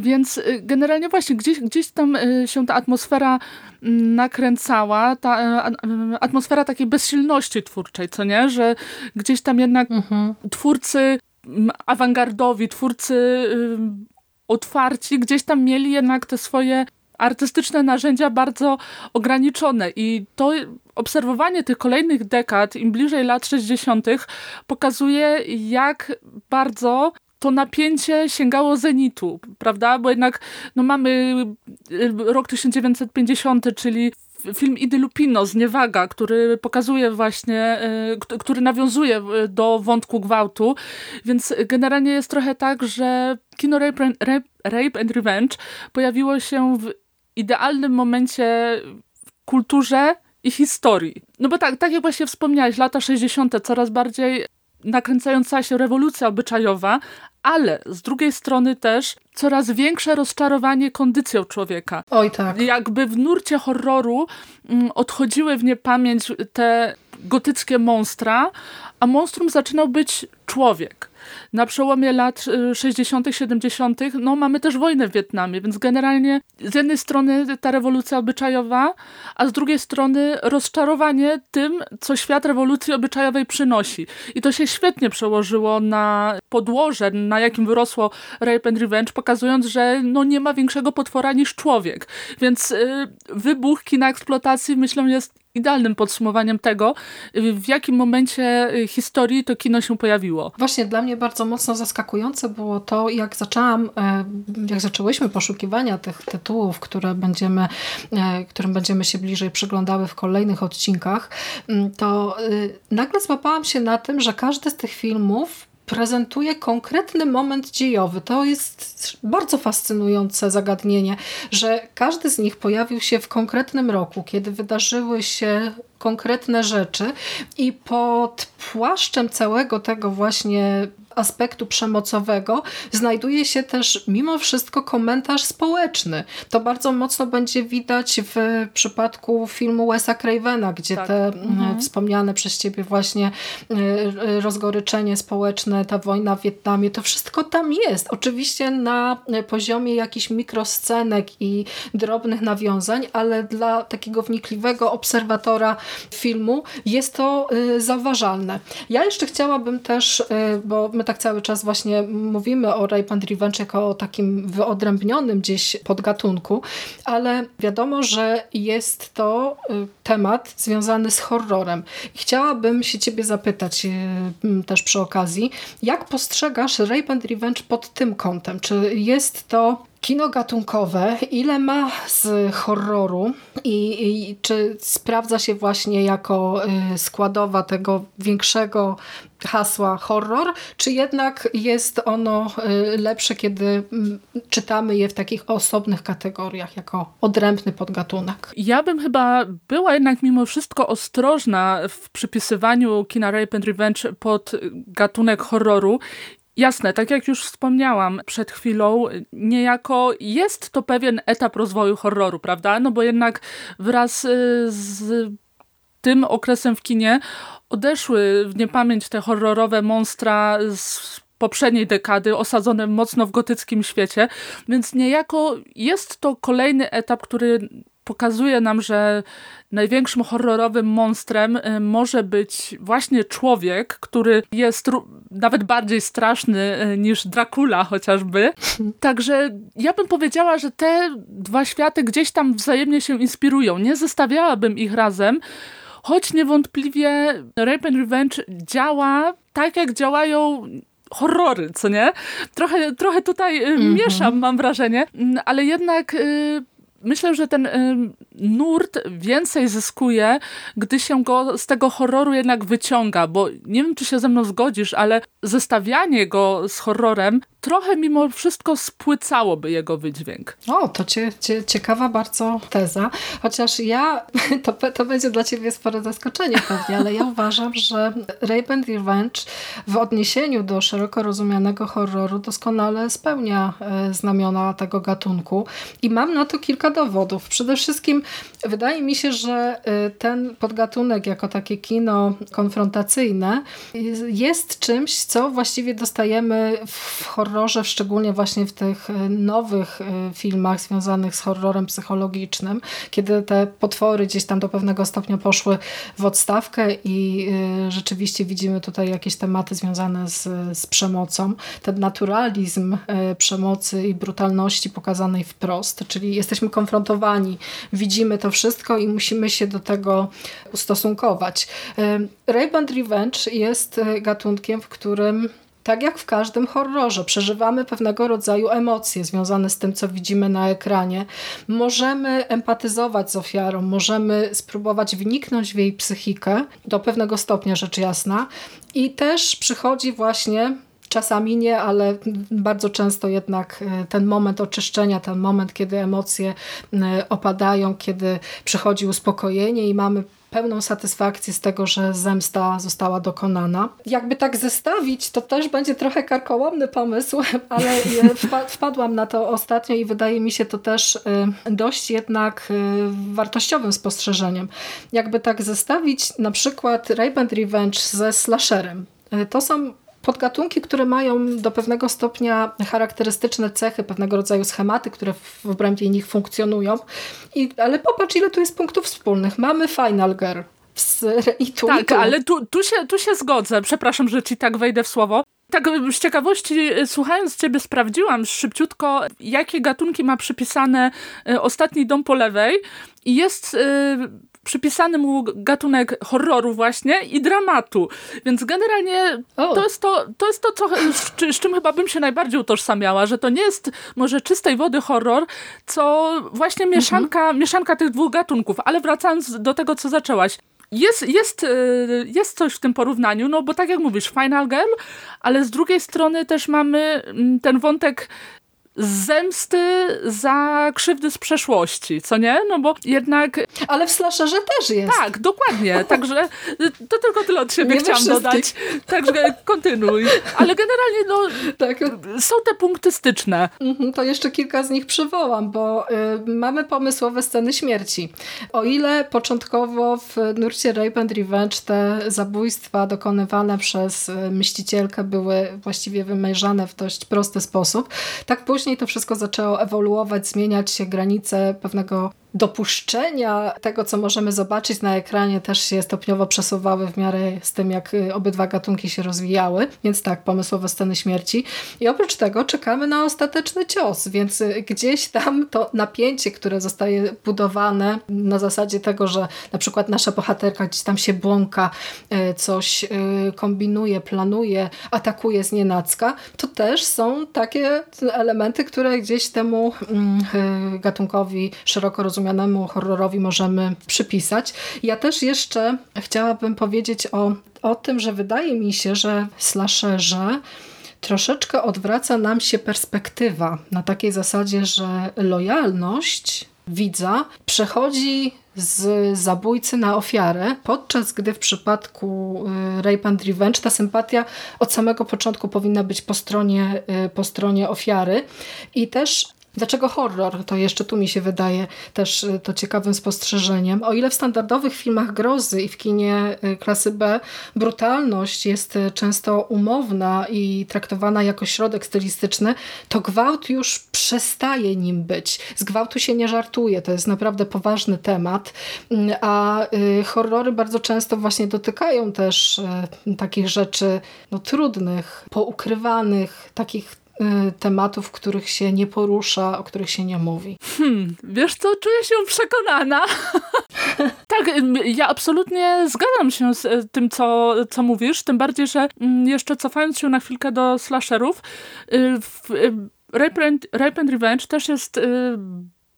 Więc y, generalnie właśnie gdzieś, gdzieś tam y, się ta atmosfera mm, nakręcała, ta y, atmosfera takiej bezsilności twórczej, co nie? Że gdzieś tam jednak mhm. twórcy mm, awangardowi, twórcy otwarci, gdzieś tam mieli jednak te swoje artystyczne narzędzia bardzo ograniczone i to obserwowanie tych kolejnych dekad, im bliżej lat 60., pokazuje, jak bardzo to napięcie sięgało zenitu, prawda? Bo jednak no mamy y, rok 1950, czyli film Idy Lupino, Zniewaga, który pokazuje właśnie, y, który nawiązuje do wątku gwałtu, więc generalnie jest trochę tak, że kino Rape, Rape, Rape and Revenge pojawiło się w idealnym momencie w kulturze i historii. No bo tak, tak jak właśnie wspomniałeś, lata 60. coraz bardziej nakręcająca się rewolucja obyczajowa, ale z drugiej strony też coraz większe rozczarowanie kondycją człowieka. Oj tak. Jakby w nurcie horroru mm, odchodziły w niepamięć te gotyckie monstra, a monstrum zaczynał być człowiek. Na przełomie lat 60., y, 70., no mamy też wojnę w Wietnamie, więc generalnie z jednej strony ta rewolucja obyczajowa, a z drugiej strony rozczarowanie tym, co świat rewolucji obyczajowej przynosi. I to się świetnie przełożyło na podłoże, na jakim wyrosło Rape and Revenge, pokazując, że no nie ma większego potwora niż człowiek. Więc y, wybuch kina eksploatacji myślę jest idealnym podsumowaniem tego, w jakim momencie y, historii to kino się pojawiło. Właśnie dla mnie bardzo mocno zaskakujące było to, jak zaczęłam, e, jak zaczęłyśmy poszukiwania tych tytułów, które będziemy, e, którym będziemy się bliżej przyglądały w kolejnych odcinkach, mm, to y, nagle złapałam się na tym, że każdy z tych filmów prezentuje konkretny moment dziejowy. To jest bardzo fascynujące zagadnienie, że każdy z nich pojawił się w konkretnym roku, kiedy wydarzyły się konkretne rzeczy i pod płaszczem całego tego właśnie aspektu przemocowego znajduje się też mimo wszystko komentarz społeczny. To bardzo mocno będzie widać w przypadku filmu Wesa Cravena, gdzie tak. te mhm. wspomniane przez ciebie właśnie rozgoryczenie społeczne, ta wojna w Wietnamie, to wszystko tam jest. Oczywiście na poziomie jakichś mikroscenek i drobnych nawiązań, ale dla takiego wnikliwego obserwatora filmu jest to zauważalne. Ja jeszcze chciałabym też, bo my tak cały czas właśnie mówimy o Rape and Revenge jako o takim wyodrębnionym gdzieś podgatunku, ale wiadomo, że jest to y, temat związany z horrorem. Chciałabym się ciebie zapytać też przy okazji, jak postrzegasz Rape and Revenge pod tym kątem? Czy jest to kino gatunkowe, ile ma z horroru i, i, czy sprawdza się właśnie jako y, składowa tego większego hasła horror, czy jednak jest ono y, lepsze, kiedy mm, czytamy je w takich osobnych kategoriach, jako odrębny podgatunek? Ja bym chyba była jednak mimo wszystko ostrożna w przypisywaniu kina Rape and Revenge pod gatunek horroru Jasne, tak jak już wspomniałam przed chwilą, niejako jest to pewien etap rozwoju horroru, prawda? No bo jednak wraz y, z tym okresem w kinie odeszły w niepamięć te horrorowe monstra z poprzedniej dekady, osadzone mocno w gotyckim świecie, więc niejako jest to kolejny etap, który pokazuje nam, że największym horrorowym monstrem y, może być właśnie człowiek, który jest nawet bardziej straszny y, niż Dracula chociażby. Także ja bym powiedziała, że te dwa światy gdzieś tam wzajemnie się inspirują. Nie zestawiałabym ich razem, choć niewątpliwie Rape and Revenge działa tak, jak działają horrory, co nie? Trochę, trochę tutaj mm -hmm. mieszam, mam wrażenie, mm, ale jednak y, myślę, że ten nurt więcej zyskuje, gdy się go z tego horroru jednak wyciąga, bo nie wiem, czy się ze mną zgodzisz, ale zestawianie go z horrorem trochę mimo wszystko spłycałoby jego wydźwięk. O, to cie, cie, ciekawa bardzo teza. Chociaż ja, to, to będzie dla ciebie spore zaskoczenie pewnie, ale ja uważam, że Rape and Revenge w odniesieniu do szeroko rozumianego horroru doskonale spełnia e, znamiona tego gatunku i mam na to kilka dowodów. Przede wszystkim wydaje mi się, że e, ten podgatunek jako takie kino konfrontacyjne jest czymś, co właściwie dostajemy w horrorze horrorze, szczególnie właśnie w tych e, nowych e, filmach związanych z horrorem psychologicznym, kiedy te potwory gdzieś tam do pewnego stopnia poszły w odstawkę i e, rzeczywiście widzimy tutaj jakieś tematy związane z, z przemocą. Ten naturalizm przemocy i brutalności pokazanej wprost, czyli jesteśmy konfrontowani, widzimy to wszystko i musimy się do tego ustosunkować. Rape and Revenge jest gatunkiem, w którym tak jak w każdym horrorze, przeżywamy pewnego rodzaju emocje związane z tym, co widzimy na ekranie. Możemy empatyzować z ofiarą, możemy spróbować wniknąć w jej psychikę, do pewnego stopnia rzecz jasna. I też przychodzi właśnie Czasami nie, ale bardzo często jednak e, ten moment oczyszczenia, ten moment, kiedy emocje e, opadają, kiedy przychodzi uspokojenie i mamy pełną satysfakcję z tego, że zemsta została dokonana. Jakby tak zestawić, to też będzie trochę karkołomny pomysł, ale wpadłam na to ostatnio i wydaje mi się to też y, dość jednak y, wartościowym spostrzeżeniem. Jakby tak zestawić na przykład Rape and Revenge ze slasherem. Y, to są podgatunki, które mają do pewnego stopnia charakterystyczne cechy, pewnego rodzaju schematy, które w obrębie nich funkcjonują. I, ale popatrz, ile tu jest punktów wspólnych. Mamy Final Girl. I tu, tak, i tu. ale tu, tu, się, tu się zgodzę. Przepraszam, że ci tak wejdę w słowo. Tak z ciekawości, słuchając ciebie, sprawdziłam szybciutko, jakie gatunki ma przypisane e, ostatni dom po lewej i jest e, przypisany mu gatunek horroru właśnie i dramatu. Więc generalnie to jest to, to, jest to co, z, z, czym chyba bym się najbardziej utożsamiała, że to nie jest może czystej wody horror, co właśnie mieszanka, mhm. mieszanka tych dwóch gatunków. Ale wracając do tego, co zaczęłaś. Jest, jest, y, jest coś w tym porównaniu, no bo tak jak mówisz, Final Girl, ale z drugiej strony też mamy mm, ten wątek zemsty za krzywdy z przeszłości, co nie? No bo jednak... Ale w slasherze też jest. Tak, dokładnie. Także to tylko tyle od siebie nie chciałam dodać. Także kontynuuj. Ale generalnie no, tak. są te punkty styczne. Mhm, to jeszcze kilka z nich przywołam, bo y, mamy pomysłowe sceny śmierci. O ile początkowo w nurcie Rape and Revenge te zabójstwa dokonywane przez y, myślicielkę były właściwie wymierzane w dość prosty sposób, tak później to wszystko zaczęło ewoluować, zmieniać się granice pewnego dopuszczenia tego, co możemy zobaczyć na ekranie, też się stopniowo przesuwały w miarę z tym, jak y, obydwa gatunki się rozwijały. Więc tak, pomysłowe sceny śmierci. I oprócz tego czekamy na ostateczny cios, więc y, gdzieś tam to napięcie, które zostaje budowane na zasadzie tego, że na przykład nasza bohaterka gdzieś tam się błąka, y, coś kombinuje, planuje, atakuje z nienacka, to też są takie elementy, które gdzieś temu mm, gatunkowi szeroko rozumianemu rozumianemu horrorowi możemy przypisać. Ja też jeszcze chciałabym powiedzieć o, o tym, że wydaje mi się, że slasherze troszeczkę odwraca nam się perspektywa na takiej zasadzie, że lojalność widza przechodzi z zabójcy na ofiarę, podczas gdy w przypadku y, Rape and Revenge ta sympatia od samego początku powinna być po stronie, y, po stronie ofiary i też Dlaczego horror? To jeszcze tu mi się wydaje też y, to ciekawym spostrzeżeniem. O ile w standardowych filmach grozy i w kinie y, klasy B brutalność jest y, często umowna i traktowana jako środek stylistyczny, to gwałt już przestaje nim być. Z gwałtu się nie żartuje, to jest naprawdę poważny temat, mm, a horrory bardzo często właśnie dotykają też takich rzeczy no, trudnych, poukrywanych, takich tematów, których się nie porusza, o których się nie mówi. Hmm, wiesz co, czuję się przekonana. tak, ja absolutnie zgadzam się z y, tym, co, co mówisz, tym bardziej, że mm, jeszcze cofając się na chwilkę do slasherów, y, w Rape and, Rape and Revenge też jest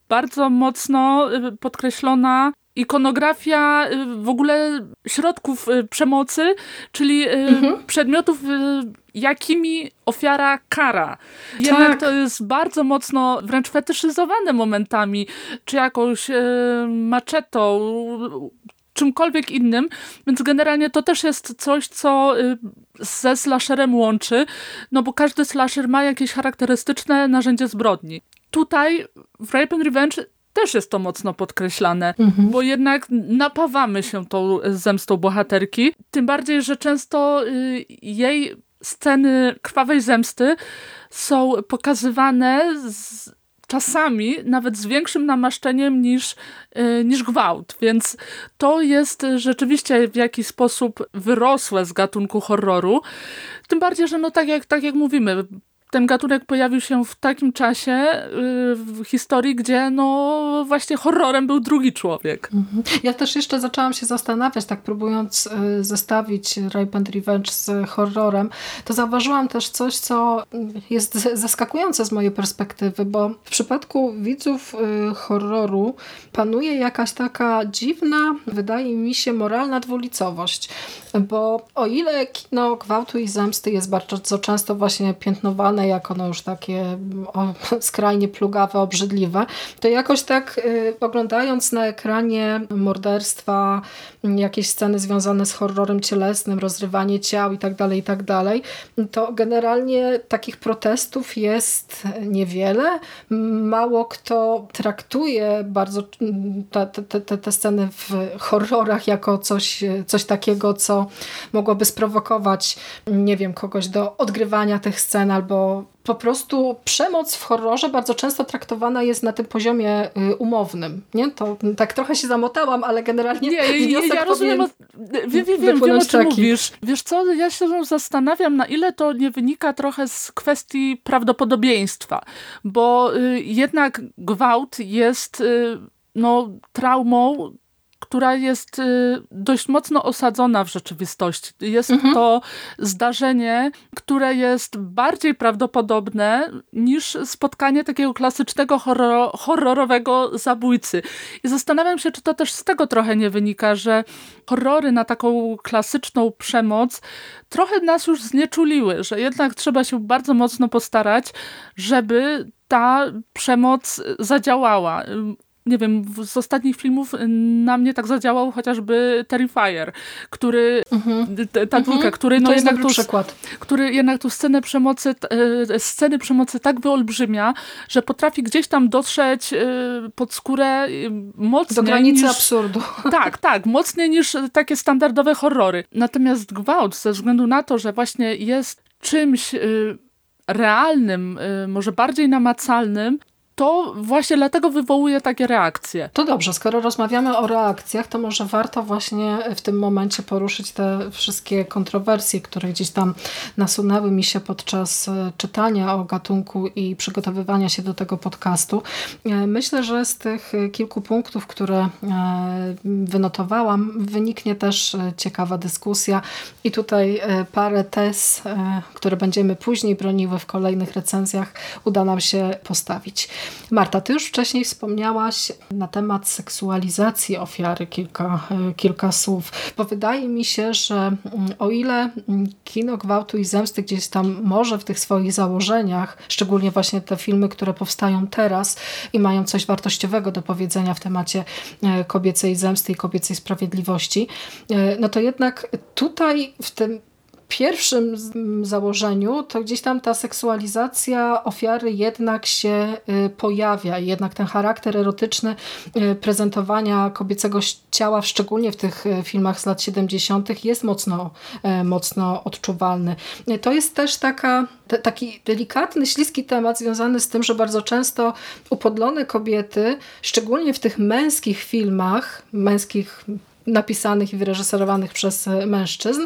bardzo mocno podkreślona ikonografia w ogóle środków przemocy, czyli mhm. przedmiotów jakimi ofiara kara. Jednak tak. to jest bardzo mocno wręcz fetyszyzowane momentami, czy jakąś maczetą, czymkolwiek innym, więc generalnie to też jest coś, co ze slasherem łączy, no bo każdy slasher ma jakieś charakterystyczne narzędzie zbrodni. Tutaj w Rape and Revenge też jest to mocno podkreślane, mhm. bo jednak napawamy się tą zemstą bohaterki, tym bardziej, że często y, jej sceny krwawej zemsty są pokazywane z, czasami nawet z większym namaszczeniem niż, yy, niż gwałt, więc to jest rzeczywiście w jakiś sposób wyrosłe z gatunku horroru. Tym bardziej, że no tak jak, tak jak mówimy, ten gatunek pojawił się w takim czasie y, w historii, gdzie no właśnie horrorem był drugi człowiek. Mhm. Ja też jeszcze zaczęłam się zastanawiać, tak próbując y, zestawić Rape and Revenge z horrorem, to zauważyłam też coś, co jest zaskakujące z mojej perspektywy, bo w przypadku widzów y, horroru panuje jakaś taka dziwna, wydaje mi się, moralna dwulicowość, bo o ile kino gwałtu i zemsty jest bardzo często właśnie piętnowane jak ono już takie o, skrajnie plugawe, obrzydliwe, to jakoś tak y, oglądając na ekranie morderstwa, jakieś sceny związane z horrorem cielesnym, rozrywanie ciał i tak dalej, i tak dalej, to generalnie takich protestów jest niewiele. Mało kto traktuje bardzo te, te, te, te sceny w horrorach jako coś, coś takiego, co mogłoby sprowokować, nie wiem, kogoś do odgrywania tych scen albo po prostu przemoc w horrorze bardzo często traktowana jest na tym poziomie y, umownym. Nie? To tak trochę się zamotałam, ale generalnie nie, ja, ja rozumiem, o, wiem, wiem, wiem, wiem o czym mówisz. Wiesz co, ja się zastanawiam, na ile to nie wynika trochę z kwestii prawdopodobieństwa, bo y, jednak gwałt jest y, no, traumą, która jest y, dość mocno osadzona w rzeczywistości. Jest mhm. to zdarzenie, które jest bardziej prawdopodobne niż spotkanie takiego klasycznego horror horrorowego zabójcy. I zastanawiam się, czy to też z tego trochę nie wynika, że horrory na taką klasyczną przemoc trochę nas już znieczuliły, że jednak trzeba się bardzo mocno postarać, żeby ta przemoc zadziałała nie wiem, z ostatnich filmów na mnie tak zadziałał chociażby Terrifier, który, mhm. ta dwójka, mhm. który no jednak tu, przykład. który jednak tu scenę przemocy, e, sceny przemocy tak wyolbrzymia, że potrafi gdzieś tam dotrzeć e, pod skórę mocniej Do granicy niż, absurdu. Tak, tak, mocniej niż takie standardowe horrory. Natomiast gwałt, ze względu na to, że właśnie jest czymś realnym, może bardziej namacalnym, to właśnie dlatego wywołuje takie reakcje. To dobrze, skoro rozmawiamy o reakcjach, to może warto właśnie w tym momencie poruszyć te wszystkie kontrowersje, które gdzieś tam nasunęły mi się podczas e, czytania o gatunku i przygotowywania się do tego podcastu. E, myślę, że z tych kilku punktów, które e, wynotowałam, wyniknie też ciekawa dyskusja i tutaj parę tez, które będziemy później broniły w kolejnych recenzjach, uda nam się postawić. Marta, ty już wcześniej wspomniałaś na temat seksualizacji ofiary kilka, e, kilka słów, bo wydaje mi się, że mm, o ile mm, kino gwałtu i zemsty gdzieś tam może w tych swoich założeniach, szczególnie właśnie te filmy, które powstają teraz i mają coś wartościowego do powiedzenia w temacie e, kobiecej zemsty i kobiecej sprawiedliwości, e, no to jednak tutaj w tym pierwszym założeniu to gdzieś tam ta seksualizacja ofiary jednak się y, pojawia jednak ten charakter erotyczny y, prezentowania kobiecego ciała, szczególnie w tych y, filmach z lat 70. jest mocno, mocno odczuwalny. To jest też taka, taki delikatny, śliski temat związany z tym, że bardzo często upodlone kobiety, szczególnie w tych męskich filmach, męskich napisanych i wyreżyserowanych przez e, mężczyzn,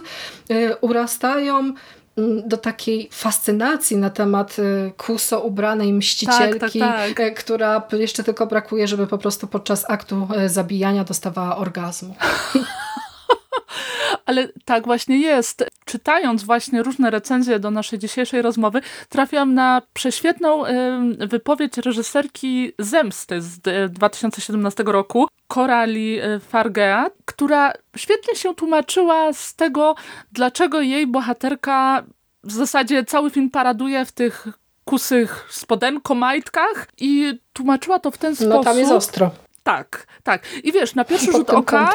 e, urastają mm, do takiej fascynacji na temat e, kuso ubranej mścicielki, tak, tak, tak. która jeszcze tylko brakuje, żeby po prostu podczas aktu zabijania dostawała orgazmu. Ale tak właśnie jest. Czytając właśnie różne recenzje do naszej dzisiejszej rozmowy, trafiłam na prześwietną wypowiedź reżyserki Zemsty z 2017 roku, Korali e, Fargea, która świetnie się tłumaczyła z tego, dlaczego jej bohaterka w zasadzie cały film paraduje w tych kusych spodenko-majtkach i tłumaczyła to w ten sposób. No tam jest ostro. Tak, tak. I wiesz, na pierwszy rzut oka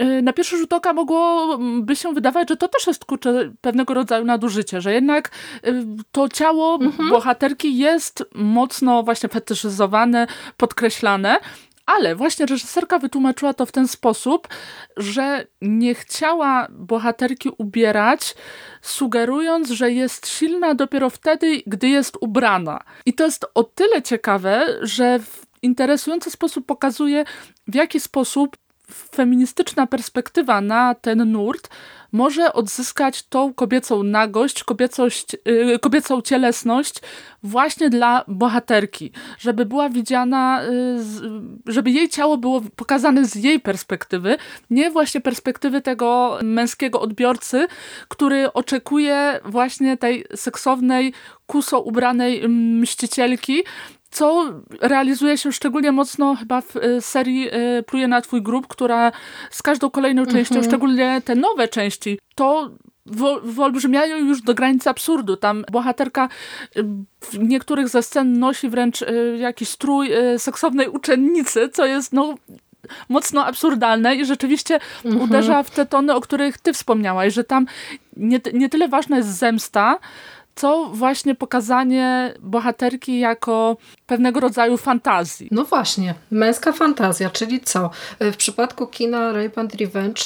y, na pierwszy rzut oka mogłoby się wydawać, że to też jest kurczę, pewnego rodzaju nadużycie, że jednak y, to ciało mhm. bohaterki jest mocno właśnie fetyszyzowane, podkreślane, ale właśnie reżyserka wytłumaczyła to w ten sposób, że nie chciała bohaterki ubierać, sugerując, że jest silna dopiero wtedy, gdy jest ubrana. I to jest o tyle ciekawe, że w interesujący sposób pokazuje, w jaki sposób feministyczna perspektywa na ten nurt może odzyskać tą kobiecą nagość, kobiecość, yy, kobiecą cielesność właśnie dla bohaterki, żeby była widziana, yy, żeby jej ciało było pokazane z jej perspektywy, nie właśnie perspektywy tego męskiego odbiorcy, który oczekuje właśnie tej seksownej, kuso ubranej mścicielki, co realizuje się szczególnie mocno chyba w y, serii y, Pluje na twój grób, która z każdą kolejną częścią, mhm. szczególnie te nowe części, to wyolbrzymiają już do granicy absurdu. Tam bohaterka y, w niektórych ze scen nosi wręcz jakiś strój seksownej uczennicy, co jest no mocno absurdalne i rzeczywiście mhm. uderza w te tony, o których ty wspomniałaś, że tam nie, nie tyle ważna jest zemsta, co właśnie pokazanie bohaterki jako pewnego rodzaju fantazji. No właśnie, męska fantazja, czyli co? W przypadku kina Rape and Revenge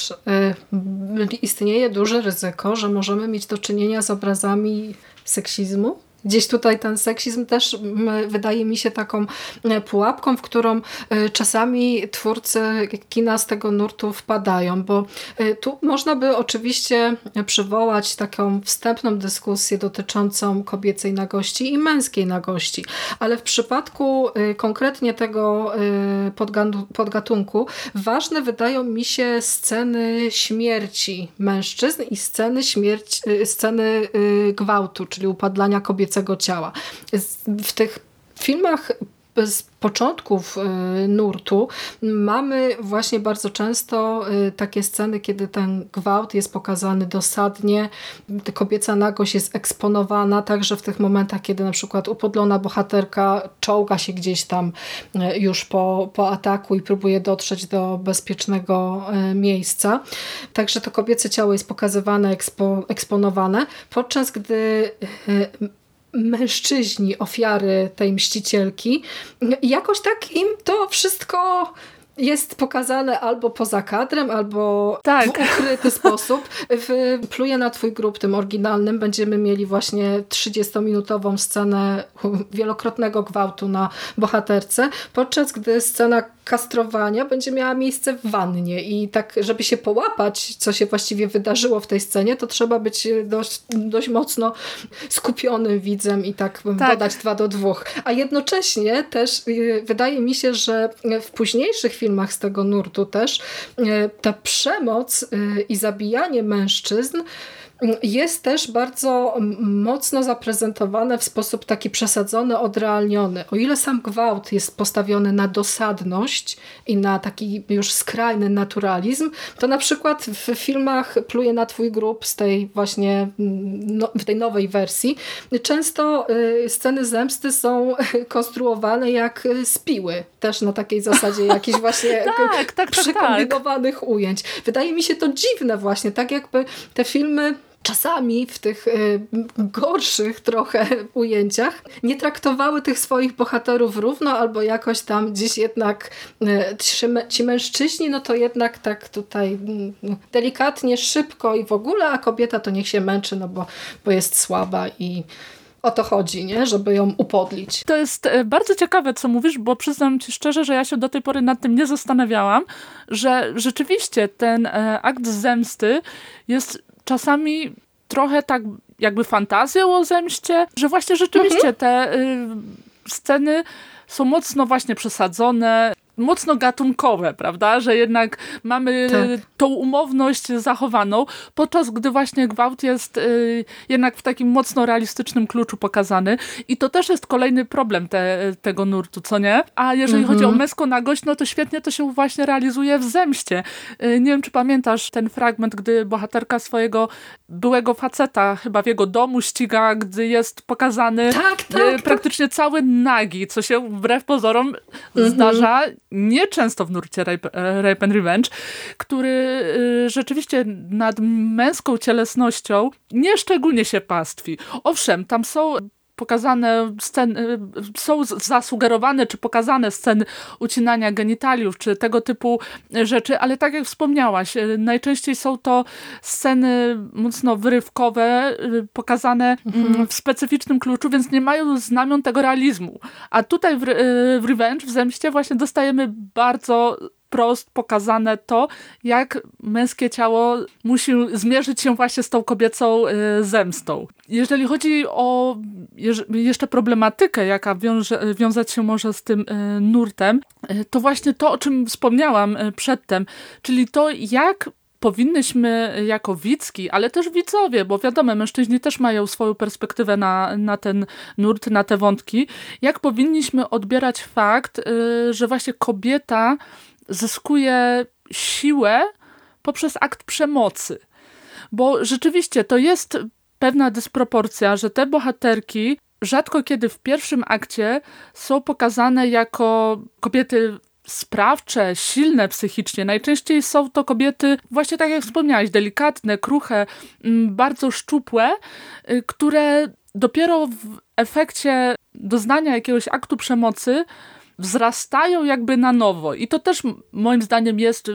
y, istnieje duże ryzyko, że możemy mieć do czynienia z obrazami seksizmu, gdzieś tutaj ten seksizm też wydaje mi się taką pułapką, w którą czasami twórcy kina z tego nurtu wpadają, bo tu można by oczywiście przywołać taką wstępną dyskusję dotyczącą kobiecej nagości i męskiej nagości, ale w przypadku konkretnie tego podgatunku ważne wydają mi się sceny śmierci mężczyzn i sceny, śmierci, sceny gwałtu, czyli upadlania kobiecego ciała. W tych filmach z początków y, nurtu mamy właśnie bardzo często y, takie sceny, kiedy ten gwałt jest pokazany dosadnie, kobieca nagość jest eksponowana, także w tych momentach, kiedy na przykład upodlona bohaterka czołga się gdzieś tam y, już po, po ataku i próbuje dotrzeć do bezpiecznego miejsca. Także to kobiece ciało jest pokazywane, ekspo, eksponowane, podczas gdy mężczyźni, ofiary tej mścicielki, jakoś tak im to wszystko jest pokazane albo poza kadrem, albo tak. w ukryty sposób. W Pluje na twój grób, tym oryginalnym, będziemy mieli właśnie 30-minutową scenę wielokrotnego gwałtu na bohaterce, podczas gdy scena kastrowania będzie miała miejsce w wannie i tak, żeby się połapać, co się właściwie wydarzyło w tej scenie, to trzeba być dość, dość mocno skupionym widzem i tak, tak dodać dwa do dwóch. A jednocześnie też y, wydaje mi się, że w późniejszych filmach z tego nurtu też y, ta przemoc y, i zabijanie mężczyzn jest też bardzo mocno zaprezentowane w sposób taki przesadzony, odrealniony. O ile sam gwałt jest postawiony na dosadność i na taki już skrajny naturalizm, to na przykład w filmach Pluje na twój grób z tej właśnie no, w tej nowej wersji często y, sceny zemsty są konstruowane jak z piły. Też na takiej zasadzie jakichś właśnie tak, tak, tak, przekombinowanych tak. ujęć. Wydaje mi się to dziwne właśnie, tak jakby te filmy czasami w tych y, gorszych trochę ujęciach nie traktowały tych swoich bohaterów równo, albo jakoś tam gdzieś jednak y, ci mężczyźni, no to jednak tak tutaj mm, delikatnie, szybko i w ogóle, a kobieta to niech się męczy, no bo, bo jest słaba i o to chodzi, nie? żeby ją upodlić. To jest e, bardzo ciekawe, co mówisz, bo przyznam ci szczerze, że ja się do tej pory nad tym nie zastanawiałam, że rzeczywiście ten akt zemsty jest czasami trochę tak jakby fantazją o zemście, że właśnie rzeczywiście mhm. te y, sceny są mocno właśnie przesadzone, mocno gatunkowe, prawda? Że jednak mamy tak. tą umowność zachowaną, podczas gdy właśnie gwałt jest y, jednak w takim mocno realistycznym kluczu pokazany i to też jest kolejny problem te, tego nurtu, co nie? A jeżeli mhm. chodzi o męską nagość, no to świetnie to się właśnie realizuje w Zemście. Y, nie wiem, czy pamiętasz ten fragment, gdy bohaterka swojego byłego faceta chyba w jego domu ściga, gdy jest pokazany tak, tak, y, praktycznie tak. cały nagi, co się wbrew pozorom mhm. zdarza nieczęsto w nurcie Rape, e, Rape and Revenge, który y, rzeczywiście nad męską cielesnością nieszczególnie się pastwi. Owszem, tam są pokazane sceny, są zasugerowane czy pokazane sceny ucinania genitaliów, czy tego typu rzeczy, ale tak jak wspomniałaś, e, najczęściej są to sceny mocno wyrywkowe, e, pokazane mhm. w specyficznym kluczu, więc nie mają znamion tego realizmu. A tutaj w, e, w Revenge, w Zemście właśnie dostajemy bardzo wprost pokazane to, jak męskie ciało musi zmierzyć się właśnie z tą kobiecą y, zemstą. Jeżeli chodzi o jeszcze problematykę, jaka wiąże, wiązać się może z tym y, nurtem, y, to właśnie to, o czym wspomniałam przedtem, czyli to, jak powinnyśmy jako widzki, ale też widzowie, bo wiadomo, mężczyźni też mają swoją perspektywę na, na ten nurt, na te wątki, jak powinniśmy odbierać fakt, że właśnie kobieta zyskuje siłę poprzez akt przemocy. Bo rzeczywiście to jest pewna dysproporcja, że te bohaterki rzadko kiedy w pierwszym akcie są pokazane jako kobiety sprawcze, silne psychicznie. Najczęściej są to kobiety, właśnie tak jak wspomniałaś, delikatne, kruche, mm, bardzo szczupłe, y, które dopiero w efekcie doznania jakiegoś aktu przemocy wzrastają jakby na nowo i to też moim zdaniem jest y,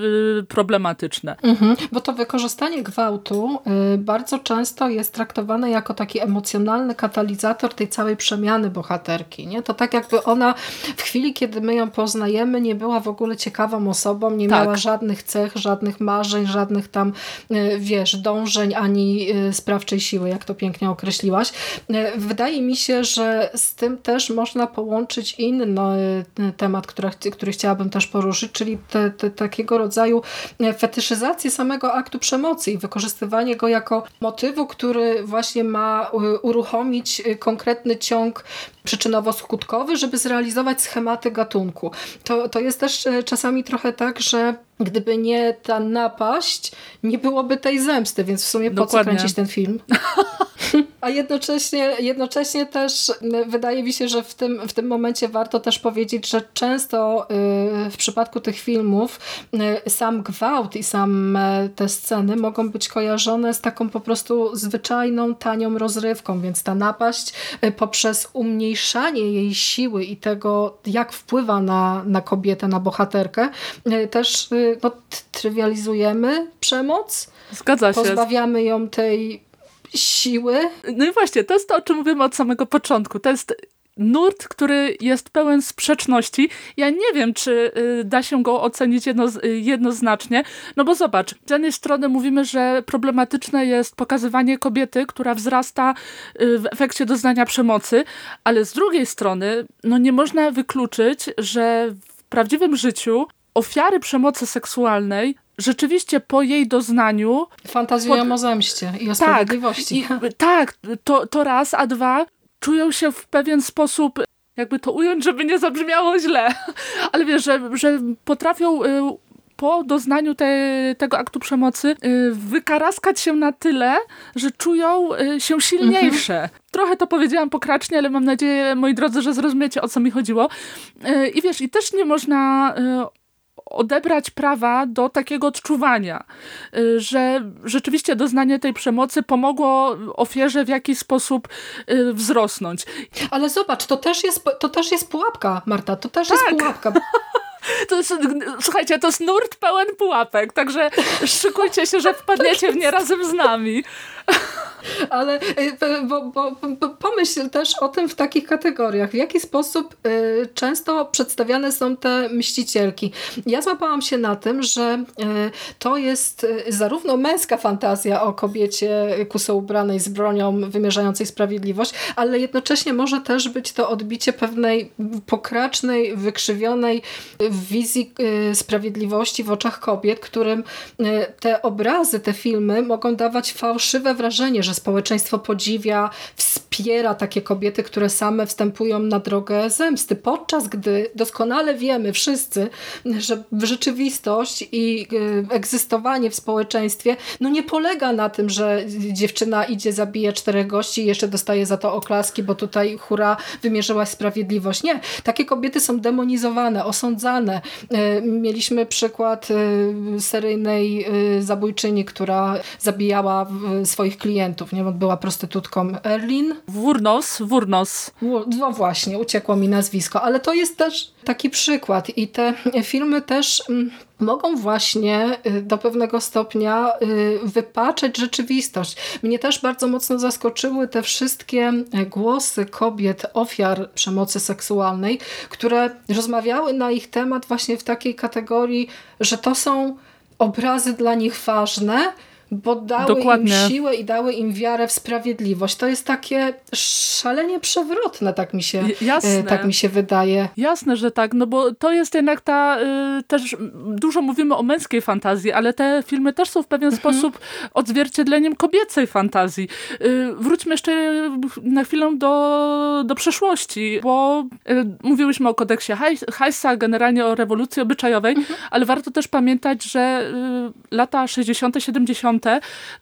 problematyczne. Mhm, bo to wykorzystanie gwałtu y, bardzo często jest traktowane jako taki emocjonalny katalizator tej całej przemiany bohaterki. Nie? To tak jakby ona w chwili, kiedy my ją poznajemy, nie była w ogóle ciekawą osobą, nie tak. miała żadnych cech, żadnych marzeń, żadnych tam, y, wiesz, dążeń ani sprawczej siły, jak to pięknie określiłaś. Wydaje mi się, że z tym też można połączyć inny temat, który, który chciałabym też poruszyć, czyli te, te, takiego rodzaju fetyszyzację samego aktu przemocy i wykorzystywanie go jako motywu, który właśnie ma uruchomić konkretny ciąg przyczynowo-skutkowy, żeby zrealizować schematy gatunku. To, to jest też czasami trochę tak, że gdyby nie ta napaść, nie byłoby tej zemsty, więc w sumie po Dokładnie. co kręcić ten film? A jednocześnie, jednocześnie też wydaje mi się, że w tym, w tym momencie warto też powiedzieć, że często y, w przypadku tych filmów y, sam gwałt i same te sceny mogą być kojarzone z taką po prostu zwyczajną, tanią rozrywką, więc ta napaść y, poprzez umniejszanie jej siły i tego, jak wpływa na, na kobietę, na bohaterkę, też no, trywializujemy przemoc. Zgadza się. Pozbawiamy ją tej siły. No i właśnie, to jest to, o czym mówimy od samego początku. To jest nurt, który jest pełen sprzeczności. Ja nie wiem, czy y, da się go ocenić jedno, y, jednoznacznie, no bo zobacz, z jednej strony mówimy, że problematyczne jest pokazywanie kobiety, która wzrasta y, w efekcie doznania przemocy, ale z drugiej strony, no nie można wykluczyć, że w prawdziwym życiu ofiary przemocy seksualnej rzeczywiście po jej doznaniu... Fantazjują pod... o zemście i o tak, sprawiedliwości. I, tak, to, to raz, a dwa czują się w pewien sposób jakby to ująć, żeby nie zabrzmiało źle, ale wiesz, że, że potrafią y, po doznaniu te, tego aktu przemocy y, wykaraskać się na tyle, że czują y, się silniejsze. Mhm. Trochę to powiedziałam pokracznie, ale mam nadzieję, moi drodzy, że zrozumiecie, o co mi chodziło. I wiesz, i też nie można odebrać prawa do takiego odczuwania, y, że rzeczywiście doznanie tej przemocy pomogło ofierze w jakiś sposób y, wzrosnąć. Ale zobacz, to też jest, to też jest pułapka, Marta, to też tak. jest pułapka. To jest, słuchajcie, to jest nurt pełen pułapek, także szykujcie się, że wpadniecie w nie razem z nami. Ale y, bo, bo, bo, pomyśl też o tym w takich kategoriach. W jaki sposób y, często przedstawiane są te mścicielki. Ja złapałam się na tym, że y, to jest zarówno męska fantazja o kobiecie kuso ubranej z bronią wymierzającej sprawiedliwość, ale jednocześnie może też być to odbicie pewnej pokracznej, wykrzywionej wizji sprawiedliwości w oczach kobiet, którym te obrazy, te filmy mogą dawać fałszywe wrażenie, że społeczeństwo podziwia, wspiera takie kobiety, które same wstępują na drogę zemsty, podczas gdy doskonale wiemy wszyscy, że rzeczywistość i y, egzystowanie w społeczeństwie no nie polega na tym, że dziewczyna idzie, zabija czterech gości i jeszcze dostaje za to oklaski, bo tutaj hura, wymierzyłaś sprawiedliwość. Nie. Takie kobiety są demonizowane, osądzane. Y, mieliśmy przykład y, seryjnej zabójczyni, która zabijała swoich klientów. Nie? Była prostytutką Erlin. Wurnos, Wurnos. No właśnie, uciekło mi nazwisko, ale to jest też taki przykład i te filmy też mm, mogą właśnie y, do pewnego stopnia y, wypaczać rzeczywistość. Mnie też bardzo mocno zaskoczyły te wszystkie e, głosy kobiet, ofiar przemocy seksualnej, które rozmawiały na ich temat właśnie w takiej kategorii, że to są obrazy dla nich ważne, bo dały Dokładnie. im siłę i dały im wiarę w sprawiedliwość. To jest takie szalenie przewrotne, tak mi się, e, Jasne. tak mi się wydaje. Jasne, że tak, no bo to jest jednak ta, y, też dużo mówimy o męskiej fantazji, ale te filmy też są w pewien mhm. sposób odzwierciedleniem kobiecej fantazji. Y, wróćmy jeszcze na chwilę do, do przeszłości, bo y, mówiłyśmy o kodeksie Heissa, generalnie o rewolucji obyczajowej, mhm. ale warto też pamiętać, że lata 60., 70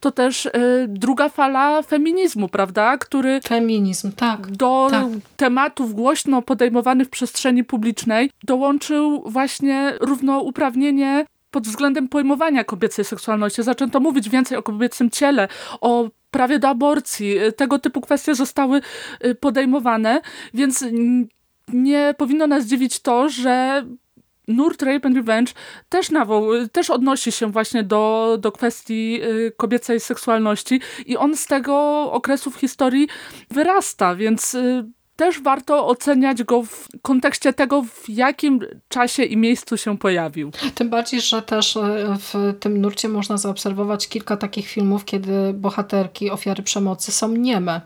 to też y, druga fala feminizmu, prawda? Który Feminizm, tak. Do tak. tematów głośno podejmowanych w przestrzeni publicznej dołączył właśnie równouprawnienie pod względem pojmowania kobiecej seksualności. Zaczęto mówić więcej o kobiecym ciele, o prawie do aborcji. Tego typu kwestie zostały y, podejmowane, więc nie powinno nas dziwić to, że nurt Rape and Revenge też, nawoł, też odnosi się właśnie do, do kwestii y, kobiecej seksualności i on z tego okresu w historii wyrasta, więc y, też warto oceniać go w kontekście tego, w jakim czasie i miejscu się pojawił. Tym bardziej, że też e, w tym nurcie można zaobserwować kilka takich filmów, kiedy bohaterki, ofiary przemocy są nieme.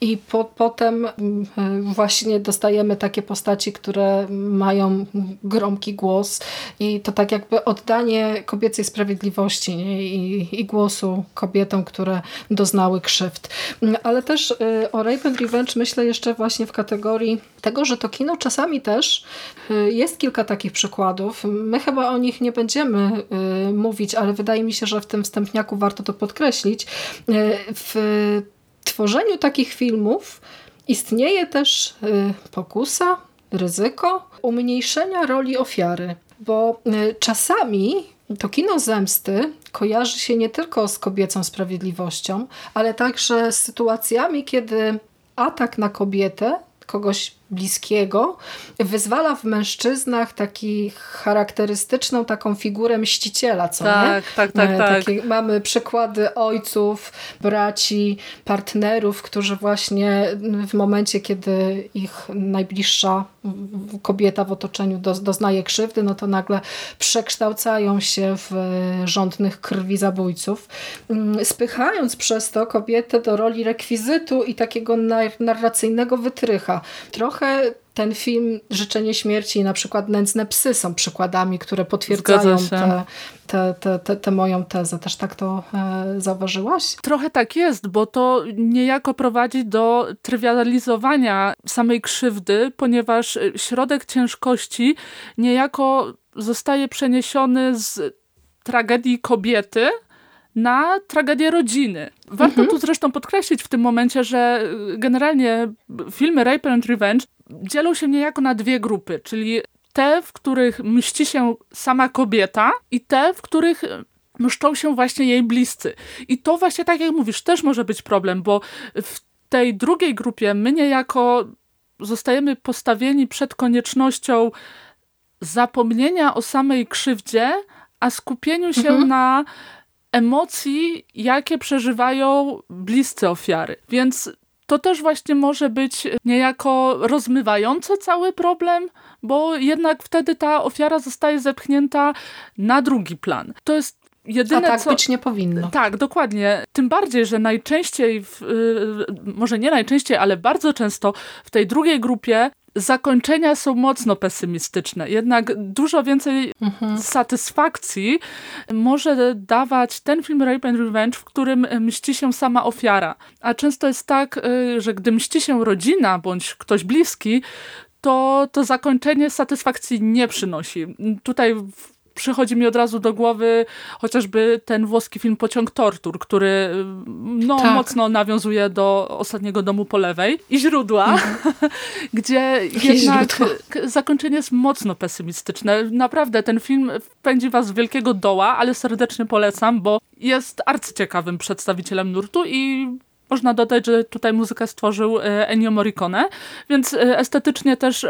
I po, potem mm, e, właśnie dostajemy takie postaci, które mają gromki głos i to tak jakby oddanie kobiecej sprawiedliwości nie? I, i głosu kobietom, które doznały krzywd. Mm, ale też e, o Rape and Revenge myślę jeszcze właśnie w kategorii tego, że to kino czasami też y, jest kilka takich przykładów. My chyba o nich nie będziemy y, mówić, ale wydaje mi się, że w tym wstępniaku warto to podkreślić. Y, w tworzeniu takich filmów istnieje też pokusa, ryzyko umniejszenia roli ofiary, bo czasami to kino zemsty kojarzy się nie tylko z kobiecą sprawiedliwością, ale także z sytuacjami, kiedy atak na kobietę kogoś bliskiego, wyzwala w mężczyznach taki charakterystyczną taką figurę mściciela, co tak, nie? Tak, tak, e, tak. Mamy przykłady ojców, braci, partnerów, którzy właśnie w momencie, kiedy ich najbliższa kobieta w otoczeniu do, doznaje krzywdy, no to nagle przekształcają się w rządnych krwi zabójców, mm, spychając przez to kobietę do roli rekwizytu i takiego narracyjnego wytrycha. Trochę trochę ten film Życzenie Śmierci i na przykład Nędzne Psy są przykładami, które potwierdzają tę te, te, te, te, moją tezę. Też tak to e, zauważyłaś? Trochę tak jest, bo to niejako prowadzi do trywializowania samej krzywdy, ponieważ środek ciężkości niejako zostaje przeniesiony z tragedii kobiety na tragedię rodziny. Warto mhm. tu zresztą podkreślić w tym momencie, że generalnie filmy Rape and Revenge dzielą się niejako na dwie grupy, czyli te, w których mści się sama kobieta i te, w których mszczą się właśnie jej bliscy. I to właśnie, tak jak mówisz, też może być problem, bo w tej drugiej grupie my niejako zostajemy postawieni przed koniecznością zapomnienia o samej krzywdzie, a skupieniu się mhm. na emocji, jakie przeżywają bliscy ofiary. Więc to też właśnie może być niejako rozmywające cały problem, bo jednak wtedy ta ofiara zostaje zepchnięta na drugi plan. To jest jedyne, A tak co... być nie powinno. Tak, dokładnie. Tym bardziej, że najczęściej, w, yy, może nie najczęściej, ale bardzo często w tej drugiej grupie zakończenia są mocno pesymistyczne. Jednak dużo więcej mhm. satysfakcji może dawać ten film Rape and Revenge, w którym mści się sama ofiara. A często jest tak, y, że gdy mści się rodzina bądź ktoś bliski, to, to zakończenie satysfakcji nie przynosi. Tutaj przychodzi mi od razu do głowy chociażby ten włoski film Pociąg Tortur, który no, tak. mocno nawiązuje do ostatniego domu po lewej i źródła, mhm. gdzie jednak źródła. zakończenie jest mocno pesymistyczne. Naprawdę ten film wpędzi was z wielkiego doła, ale serdecznie polecam, bo jest arcyciekawym przedstawicielem nurtu i można dodać, że tutaj muzykę stworzył e, Ennio Morricone, więc e, estetycznie też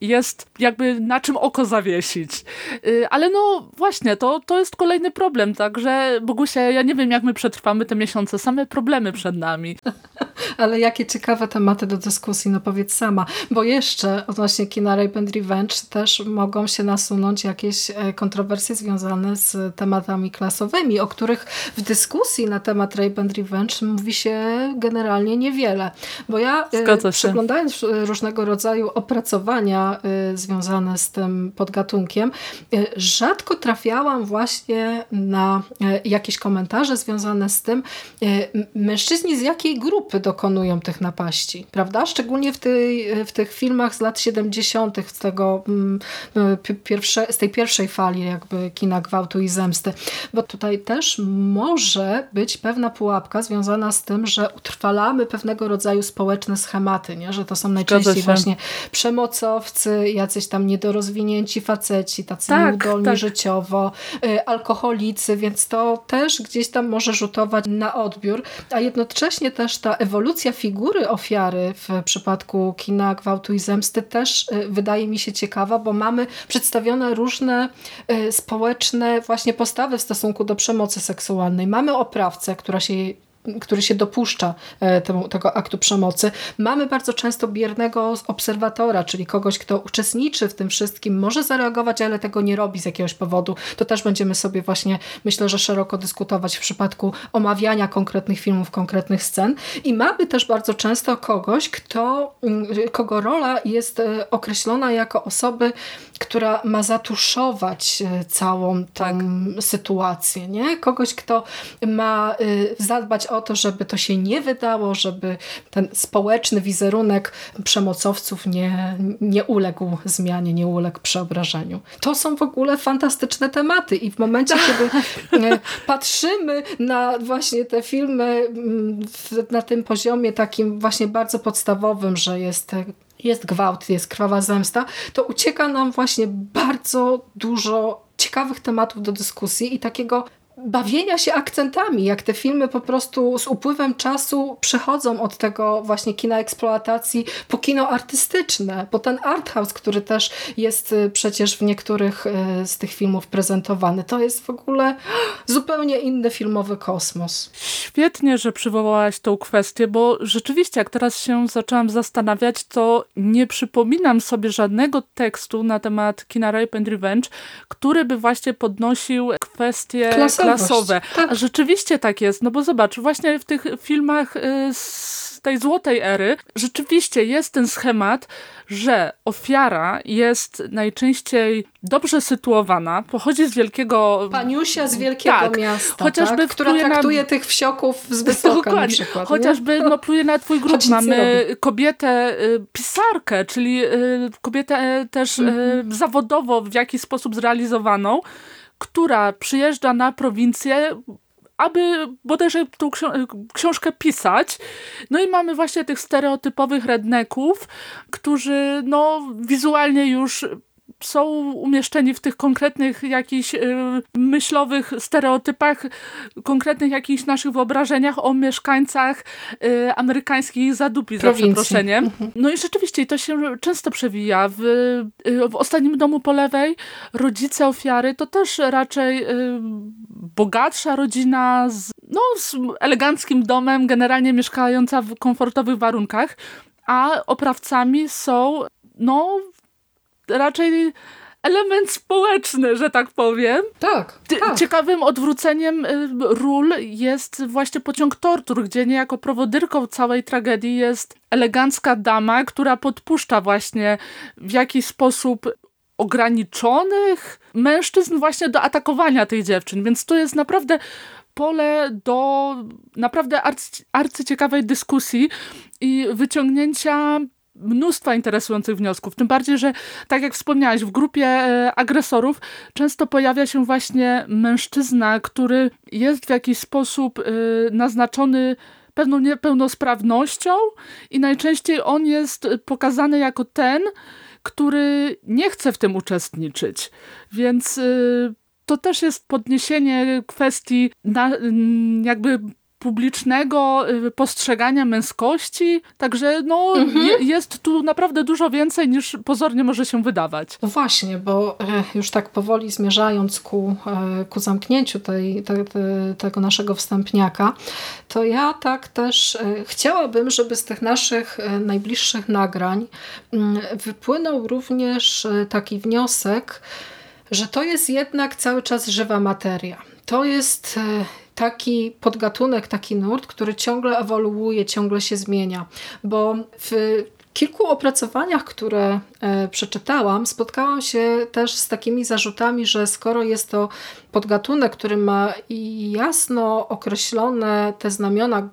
jest jakby na czym oko zawiesić. E, ale no właśnie, to, to jest kolejny problem, także Bogusia, ja nie wiem jak my przetrwamy te miesiące, same problemy przed nami. Ale jakie ciekawe tematy do dyskusji, no powiedz sama, bo jeszcze odnośnie kina Rape and Revenge też mogą się nasunąć jakieś kontrowersje związane z tematami klasowymi, o których w dyskusji na temat Rape and Revenge mówi się generalnie niewiele. Bo ja e, przeglądając różnego rodzaju opracowania e, związane z tym podgatunkiem, e, rzadko trafiałam właśnie na jakieś komentarze związane z tym, mężczyźni z jakiej grupy dokonują tych napaści, prawda? Szczególnie w, tej, w tych filmach z lat 70. z tego mm, pierwsze, z tej pierwszej fali jakby kina gwałtu i zemsty. Bo tutaj też może być pewna pułapka związana z tym, że że utrwalamy pewnego rodzaju społeczne schematy, nie? że to są najczęściej właśnie przemocowcy, jacyś tam niedorozwinięci faceci, tacy tak, nieudolni tak. życiowo, y, alkoholicy, więc to też gdzieś tam może rzutować na odbiór, a jednocześnie też ta ewolucja figury ofiary w przypadku kina gwałtu i zemsty też y, wydaje mi się ciekawa, bo mamy przedstawione różne y, społeczne właśnie postawy w stosunku do przemocy seksualnej. Mamy oprawcę, która się który się dopuszcza e, temu, tego aktu przemocy. Mamy bardzo często biernego obserwatora, czyli kogoś, kto uczestniczy w tym wszystkim, może zareagować, ale tego nie robi z jakiegoś powodu. To też będziemy sobie właśnie, myślę, że szeroko dyskutować w przypadku omawiania konkretnych filmów, konkretnych scen. I mamy też bardzo często kogoś, kto, mm, kogo rola jest e, określona jako osoby, która ma zatuszować e, całą tą tak. sytuację. Nie? Kogoś, kto ma zadbać o to, żeby to się nie wydało, żeby ten społeczny wizerunek przemocowców nie, nie uległ zmianie, nie uległ przeobrażeniu. To są w ogóle fantastyczne tematy i w momencie, kiedy e, patrzymy na właśnie te filmy mm, na tym poziomie takim właśnie bardzo podstawowym, że jest jest gwałt, jest krwawa zemsta, to ucieka nam właśnie bardzo dużo ciekawych tematów do dyskusji i takiego bawienia się akcentami, jak te filmy po prostu z upływem czasu przechodzą od tego właśnie kina eksploatacji po kino artystyczne, po ten art house, który też jest y, przecież w niektórych y, z tych filmów prezentowany. To jest w ogóle zupełnie inny filmowy kosmos. Świetnie, że przywołałaś tą kwestię, bo rzeczywiście jak teraz się zaczęłam zastanawiać, to nie przypominam sobie żadnego tekstu na temat kina Rape and Revenge, który by właśnie podnosił Klasowe Tak. A rzeczywiście tak jest, no bo zobacz, właśnie w tych filmach y, z tej złotej ery rzeczywiście jest ten schemat, że ofiara jest najczęściej dobrze sytuowana, pochodzi z wielkiego... Paniusia z wielkiego tak, miasta, chociażby tak? która traktuje na... tych wsioków z wysoka na przykład. Chociażby no, pluje na twój grup. Mamy kobietę y, pisarkę, czyli y, kobietę też mm -hmm. zawodowo w jakiś sposób zrealizowaną, która przyjeżdża na prowincję, aby bodajże tą książkę pisać. No i mamy właśnie tych stereotypowych redneków, którzy no wizualnie już są umieszczeni w tych konkretnych jakichś y, myślowych stereotypach, konkretnych jakichś naszych wyobrażeniach o mieszkańcach y, amerykańskich zadupi za przeproszeniem. Mhm. No i rzeczywiście to się często przewija. W, y, w Ostatnim Domu po lewej rodzice ofiary to też raczej bogatsza rodzina z, no, z eleganckim domem, generalnie mieszkająca w komfortowych warunkach, a oprawcami są no raczej element społeczny, że tak powiem. Tak, tak. Ciekawym odwróceniem y, ról jest właśnie pociąg tortur, gdzie niejako prowodyrką całej tragedii jest elegancka dama, która podpuszcza właśnie w jakiś sposób ograniczonych mężczyzn właśnie do atakowania tych dziewczyn. Więc tu jest naprawdę pole do naprawdę arcy, arcyciekawej dyskusji i wyciągnięcia mnóstwa interesujących wniosków. Tym bardziej, że tak jak wspomniałaś, w grupie e, agresorów często pojawia się właśnie mężczyzna, który jest w jakiś sposób e, naznaczony pewną niepełnosprawnością i najczęściej on jest pokazany jako ten, który nie chce w tym uczestniczyć. Więc e, to też jest podniesienie kwestii na, jakby publicznego y, postrzegania męskości, także no mhm. jest tu naprawdę dużo więcej niż pozornie może się wydawać. No właśnie, bo e, już tak powoli zmierzając ku, e, ku zamknięciu tej, te, te, tego naszego wstępniaka, to ja tak też e, chciałabym, żeby z tych naszych najbliższych nagrań mm, wypłynął również taki wniosek, że to jest jednak cały czas żywa materia. To jest taki podgatunek, taki nurt, który ciągle ewoluuje, ciągle się zmienia. Bo w kilku opracowaniach, które e, przeczytałam, spotkałam się też z takimi zarzutami, że skoro jest to podgatunek, który ma jasno określone te znamiona e,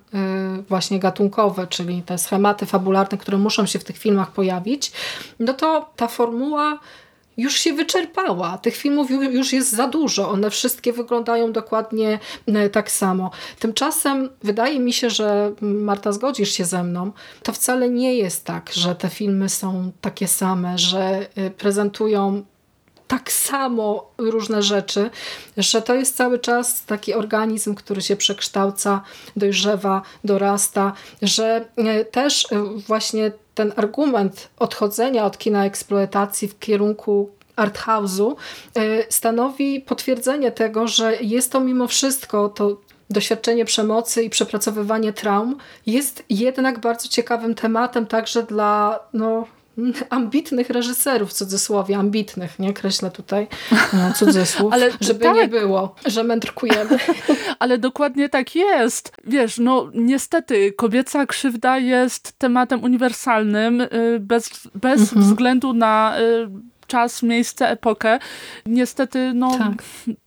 właśnie gatunkowe, czyli te schematy fabularne, które muszą się w tych filmach pojawić, no to ta formuła już się wyczerpała. Tych filmów już jest za dużo. One wszystkie wyglądają dokładnie e, tak samo. Tymczasem wydaje mi się, że Marta zgodzisz się ze mną, to wcale nie jest tak, że te filmy są takie same, że e, prezentują tak samo różne rzeczy, że to jest cały czas taki organizm, który się przekształca, dojrzewa, dorasta, że e, też właśnie ten argument odchodzenia od kina eksploatacji w kierunku arthouse'u e, stanowi potwierdzenie tego, że jest to mimo wszystko to doświadczenie przemocy i przepracowywanie traum jest jednak bardzo ciekawym tematem także dla no, ambitnych reżyserów, w cudzysłowie, ambitnych, nie kreślę tutaj no, cudzysłów, Ale żeby tak. nie było, że mędrkujemy. Ale dokładnie tak jest. Wiesz, no niestety kobieca krzywda jest tematem uniwersalnym y, bez, bez mhm. względu na y, czas, miejsce, epokę. Niestety, no... Tak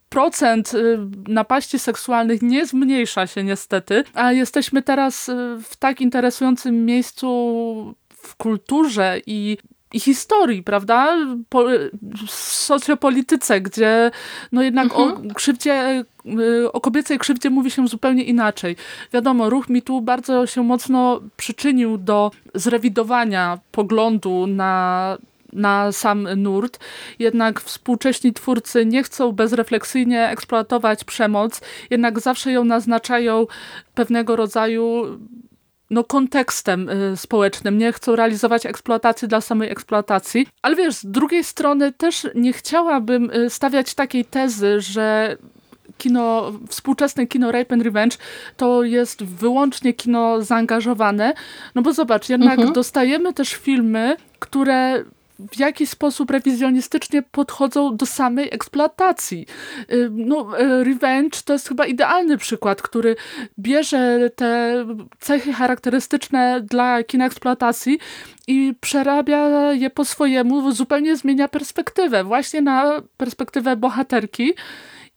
procent y, napaści seksualnych nie zmniejsza się niestety, a jesteśmy teraz w tak interesującym miejscu w kulturze i i historii, prawda? Po, socjopolityce, gdzie no jednak mhm. o krzywdzie, y, o kobiecej krzywdzie mówi się zupełnie inaczej. Wiadomo, ruch mi tu bardzo się mocno przyczynił do zrewidowania poglądu na na sam nurt. Jednak współcześni twórcy nie chcą bezrefleksyjnie eksploatować przemoc, jednak zawsze ją naznaczają pewnego rodzaju no, kontekstem y, społecznym, nie chcą realizować eksploatacji dla samej eksploatacji. Ale wiesz, z drugiej strony też nie chciałabym y, stawiać takiej tezy, że kino, współczesne kino Rape and Revenge to jest wyłącznie kino zaangażowane, no bo zobacz, jednak mhm. dostajemy też filmy, które w jaki sposób rewizjonistycznie podchodzą do samej eksploatacji. Y, no, y, Revenge to jest chyba idealny przykład, który bierze te cechy charakterystyczne dla kina eksploatacji i przerabia je po swojemu, zupełnie zmienia perspektywę, właśnie na perspektywę bohaterki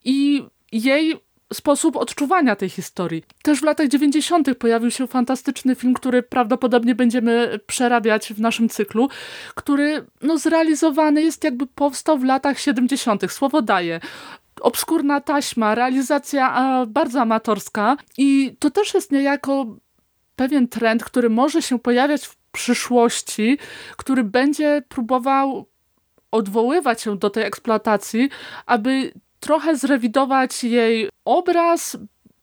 i jej sposób odczuwania tej historii. Też w latach 90. pojawił się fantastyczny film, który prawdopodobnie będziemy przerabiać w naszym cyklu, który no, zrealizowany jest jakby powstał w latach 70. Słowo daje obskurna taśma, realizacja bardzo amatorska i to też jest niejako pewien trend, który może się pojawiać w przyszłości, który będzie próbował odwoływać się do tej eksploatacji, aby trochę zrewidować jej obraz,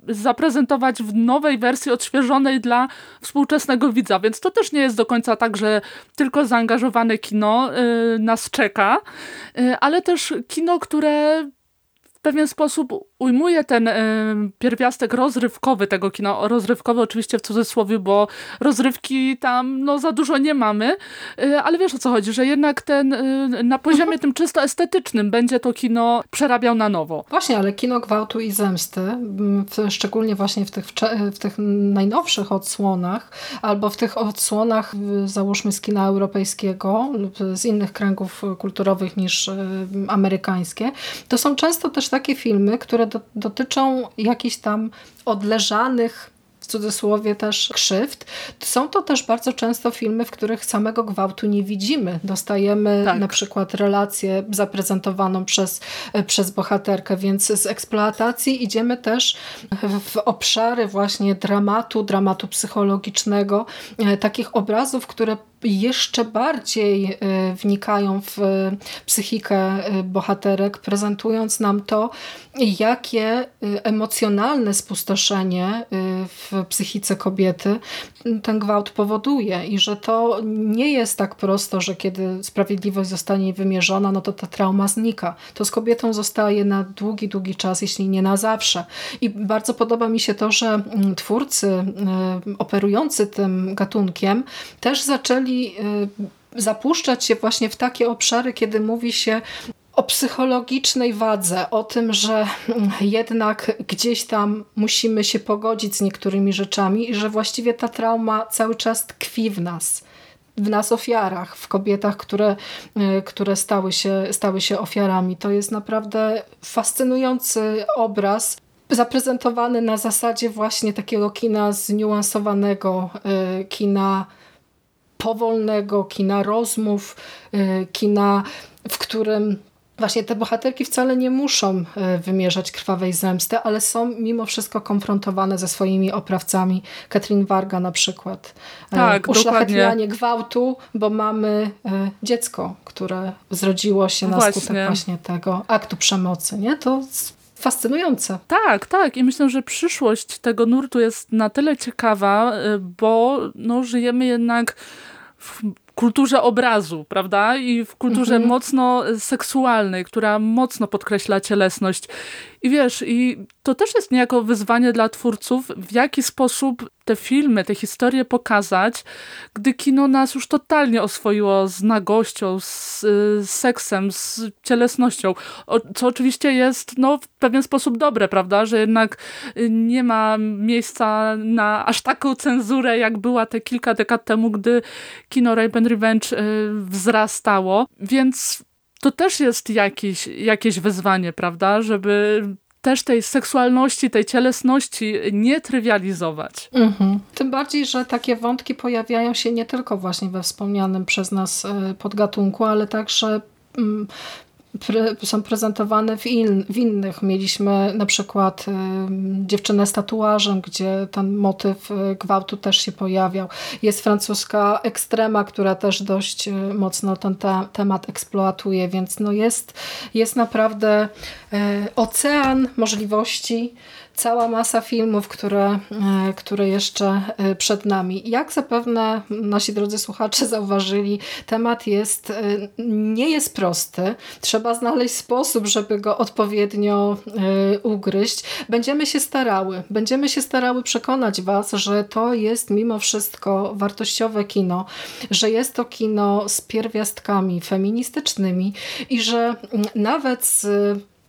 zaprezentować w nowej wersji odświeżonej dla współczesnego widza, więc to też nie jest do końca tak, że tylko zaangażowane kino y, nas czeka, y, ale też kino, które pewien sposób ujmuje ten y, pierwiastek rozrywkowy tego kina. Rozrywkowy oczywiście w cudzysłowie, bo rozrywki tam no, za dużo nie mamy, y, ale wiesz o co chodzi, że jednak ten y, na poziomie tym czysto estetycznym będzie to kino przerabiał na nowo. Właśnie, ale kino gwałtu i zemsty, w, szczególnie właśnie w tych, w tych najnowszych odsłonach, albo w tych odsłonach załóżmy z kina europejskiego lub z innych kręgów kulturowych niż amerykańskie, to są często też takie filmy, które do, dotyczą jakichś tam odleżanych w cudzysłowie też krzywd. Są to też bardzo często filmy, w których samego gwałtu nie widzimy. Dostajemy tak. na przykład relację zaprezentowaną przez, przez bohaterkę, więc z eksploatacji idziemy też w obszary właśnie dramatu, dramatu psychologicznego, e, takich obrazów, które jeszcze bardziej y, wnikają w psychikę y, bohaterek, prezentując nam to, jakie y, emocjonalne spustoszenie w psychice kobiety ten gwałt powoduje i że to nie jest tak prosto, że kiedy sprawiedliwość zostanie wymierzona, no to ta trauma znika. To z kobietą zostaje na długi, długi czas, jeśli nie na zawsze. I bardzo podoba mi się to, że mm, twórcy operujący tym gatunkiem też zaczęli Y, zapuszczać się właśnie w takie obszary, kiedy mówi się o psychologicznej wadze, o tym, że jednak gdzieś tam musimy się pogodzić z niektórymi rzeczami i że właściwie ta trauma cały czas tkwi w nas w nas ofiarach, w kobietach, które, y, które stały, się, stały się ofiarami. To jest naprawdę fascynujący obraz, zaprezentowany na zasadzie właśnie takiego kina zniuansowanego, y, kina powolnego, kina rozmów, y, kina w którym właśnie te bohaterki wcale nie muszą e, wymierzać krwawej zemsty, ale są mimo wszystko konfrontowane ze swoimi oprawcami. Katrin Warga na przykład. E, tak, Uszlachetnianie gwałtu, bo mamy dziecko, które zrodziło się na właśnie. skutek właśnie tego aktu przemocy. Nie? To fascynujące. Tak, tak. I myślę, że przyszłość tego nurtu jest na tyle ciekawa, bo no, żyjemy jednak w kulturze obrazu, prawda? I w kulturze mhm. mocno seksualnej, która mocno podkreśla cielesność. I wiesz, i to też jest niejako wyzwanie dla twórców, w jaki sposób te filmy, te historie pokazać, gdy kino nas już totalnie oswoiło z nagością, z, z seksem, z cielesnością. O, co oczywiście jest no, w pewien sposób dobre, prawda? Że jednak nie ma miejsca na aż taką cenzurę, jak była te kilka dekad temu, gdy kino Rape and Revenge y, wzrastało. Więc to też jest jakiś, jakieś wyzwanie, prawda? Żeby też tej seksualności, tej cielesności nie trywializować. Mhm. Tym bardziej, że takie wątki pojawiają się nie tylko właśnie we wspomnianym przez nas e, podgatunku, ale także mm, są prezentowane w, in, w, innych. Mieliśmy na przykład y, dziewczynę z tatuażem, gdzie ten motyw y, gwałtu też się pojawiał. Jest francuska ekstrema, która też dość y, mocno ten te, temat eksploatuje, więc no jest, jest naprawdę y, ocean możliwości cała masa filmów, które, e, które jeszcze e, przed nami. Jak zapewne nasi drodzy słuchacze zauważyli, temat jest, e, nie jest prosty. Trzeba znaleźć sposób, żeby go odpowiednio ugryźć. Będziemy się starały. Będziemy się starały przekonać Was, że to jest mimo wszystko wartościowe kino, że jest to kino z pierwiastkami feministycznymi i że nawet z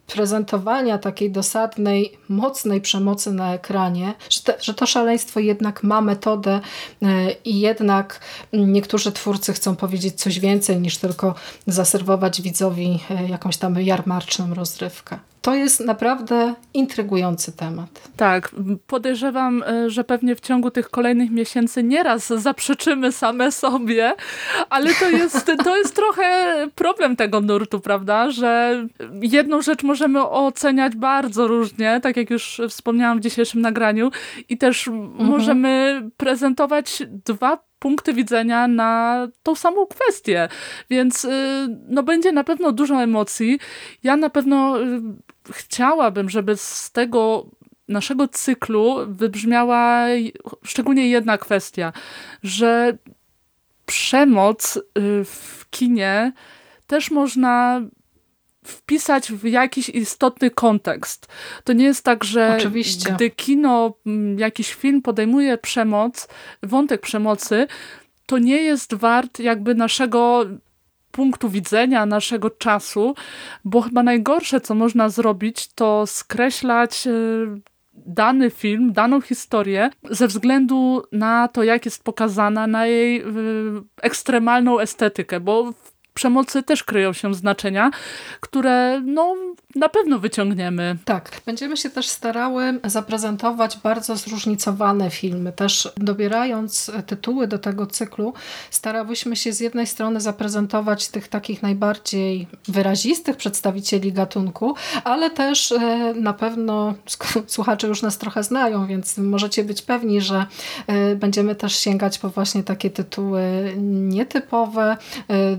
prezentowania takiej dosadnej, mocnej przemocy na ekranie, że, te, że to szaleństwo jednak ma metodę e, i jednak niektórzy twórcy chcą powiedzieć coś więcej niż tylko zaserwować widzowi e, jakąś tam jarmarczną rozrywkę. To jest naprawdę intrygujący temat. Tak, podejrzewam, e, że pewnie w ciągu tych kolejnych miesięcy nieraz zaprzeczymy same sobie, ale to jest, to jest trochę problem tego nurtu, prawda, że jedną rzecz możemy oceniać bardzo różnie, tak jak już wspomniałam w dzisiejszym nagraniu i też mhm. możemy prezentować dwa punkty widzenia na tą samą kwestię. Więc y, no, będzie na pewno dużo emocji. Ja na pewno y, chciałabym, żeby z tego naszego cyklu wybrzmiała szczególnie jedna kwestia, że przemoc y, w kinie też można wpisać w jakiś istotny kontekst. To nie jest tak, że Oczywiście. gdy kino, jakiś film podejmuje przemoc, wątek przemocy, to nie jest wart jakby naszego punktu widzenia, naszego czasu, bo chyba najgorsze, co można zrobić, to skreślać y, dany film, daną historię ze względu na to, jak jest pokazana, na jej y, ekstremalną estetykę, bo przemocy też kryją się znaczenia, które no, na pewno wyciągniemy. Tak, będziemy się też starały zaprezentować bardzo zróżnicowane filmy. Też dobierając tytuły do tego cyklu, starałyśmy się z jednej strony zaprezentować tych takich najbardziej wyrazistych przedstawicieli gatunku, ale też e, na pewno słuchacze już nas trochę znają, więc możecie być pewni, że e, będziemy też sięgać po właśnie takie tytuły nietypowe, e,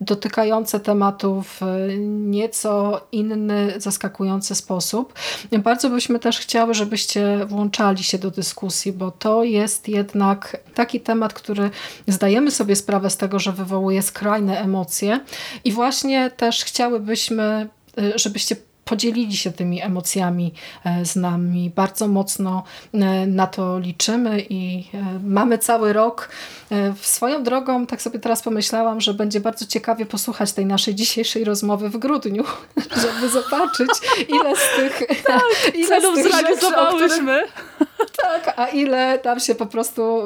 dotykające tematów w nieco inny, zaskakujący sposób. Bardzo byśmy też chciały, żebyście włączali się do dyskusji, bo to jest jednak taki temat, który zdajemy sobie sprawę z tego, że wywołuje skrajne emocje i właśnie też chciałybyśmy żebyście podzielili się tymi emocjami e, z nami. Bardzo mocno e, na to liczymy i e, mamy cały rok. Swoją drogą, tak sobie teraz pomyślałam, że będzie bardzo ciekawie posłuchać tej naszej dzisiejszej rozmowy w grudniu, żeby zobaczyć, ile z tych, tak, ile z tych zrealizowałyśmy. Rzeczy, tak, Tak, a ile tam się po prostu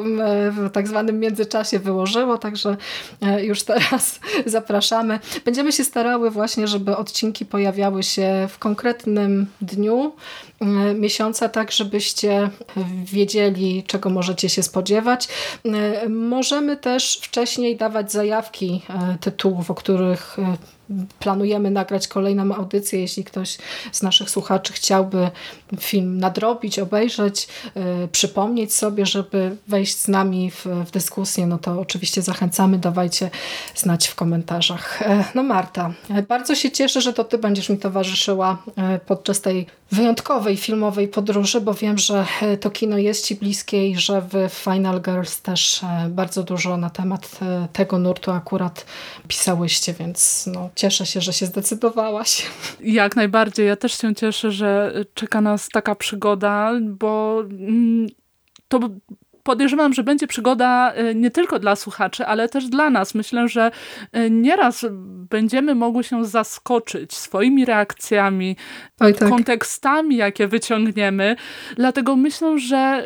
w tak zwanym międzyczasie wyłożyło, także e, już teraz zapraszamy. Będziemy się starały właśnie, żeby odcinki pojawiały się w konkretnym dniu miesiąca, tak żebyście wiedzieli, czego możecie się spodziewać. Możemy też wcześniej dawać zajawki e, tytułów, o których e, planujemy nagrać kolejną audycję, jeśli ktoś z naszych słuchaczy chciałby film nadrobić, obejrzeć, yy, przypomnieć sobie, żeby wejść z nami w, w, dyskusję, no to oczywiście zachęcamy, dawajcie znać w komentarzach. Yy, no Marta, bardzo się cieszę, że to ty będziesz mi towarzyszyła yy, podczas tej wyjątkowej filmowej podróży, bo wiem, że to kino jest ci bliskie i że w Final Girls też bardzo dużo na temat tego nurtu akurat pisałyście, więc no, cieszę się, że się zdecydowałaś. Jak najbardziej. Ja też się cieszę, że czeka nas taka przygoda, bo mm, to podejrzewam, że będzie przygoda e, nie tylko dla słuchaczy, ale też dla nas. Myślę, że e, nieraz będziemy mogły się zaskoczyć swoimi reakcjami, Oj, tak. kontekstami, jakie wyciągniemy. Dlatego myślę, że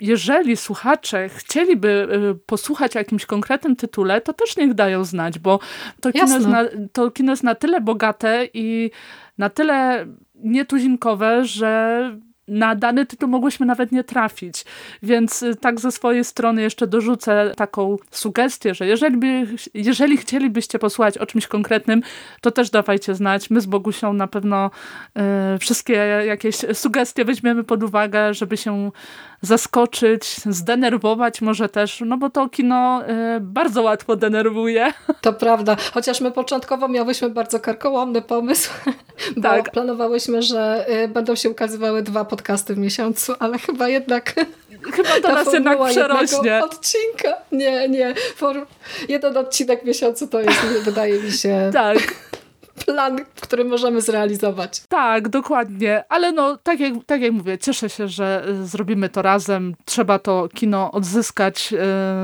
jeżeli słuchacze chcieliby y, posłuchać o jakimś konkretnym tytule, to też niech dają znać, bo to kino, jest na, to kino jest na tyle bogate i na tyle nietuzinkowe, że na dany tytuł mogłyśmy nawet nie trafić. Więc y, tak ze swojej strony jeszcze dorzucę taką sugestię, że jeżeli, by, jeżeli chcielibyście posłuchać o czymś konkretnym, to też dawajcie znać. My z Bogusią na pewno y, wszystkie jakieś sugestie weźmiemy pod uwagę, żeby się zaskoczyć, zdenerwować może też, no bo to kino y, bardzo łatwo denerwuje. To prawda, chociaż my początkowo miałyśmy bardzo karkołomny pomysł, bo tak. planowałyśmy, że y, będą się ukazywały dwa podcasty w miesiącu, ale chyba jednak Chyba to nas jednak przerośnie. odcinka. Nie, nie. Jeden odcinek w miesiącu to jest, wydaje mi się... Tak plan, który możemy zrealizować. Tak, dokładnie. Ale no, tak jak, tak jak mówię, cieszę się, że y, zrobimy to razem. Trzeba to kino odzyskać y,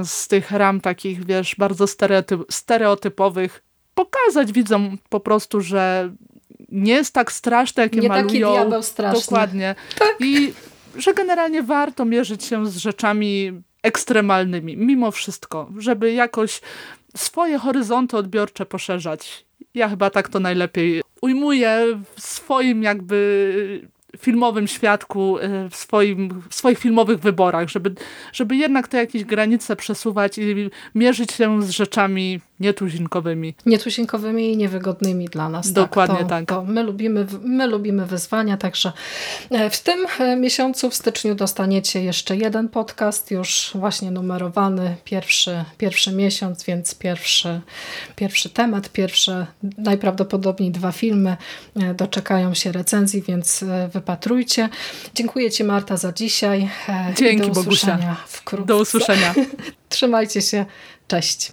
z tych ram takich, wiesz, bardzo stereotyp stereotypowych. Pokazać widzom po prostu, że nie jest tak straszne, jakie nie malują. Nie taki diabeł straszny. Dokładnie. Tak. I że generalnie warto mierzyć się z rzeczami ekstremalnymi, mimo wszystko, żeby jakoś swoje horyzonty odbiorcze poszerzać. Ja chyba tak to najlepiej ujmuję w swoim jakby filmowym świadku, y, w, swoim, w swoich filmowych wyborach, żeby, żeby jednak te jakieś granice przesuwać i mierzyć się z rzeczami nietuzinkowymi. Nietuzinkowymi i niewygodnymi dla nas. Tak. Dokładnie tak. To, tak. To my, lubimy, my lubimy wyzwania, także e, w tym e, miesiącu, w styczniu dostaniecie jeszcze jeden podcast, już właśnie numerowany, pierwszy, pierwszy miesiąc, więc pierwszy, pierwszy temat, pierwsze najprawdopodobniej dwa filmy e, doczekają się recenzji, więc wypatrujcie. Dziękuję Ci Marta za dzisiaj. Dzięki do usłyszenia Bogusia. wkrótce. Do usłyszenia. Trzymajcie się. Cześć.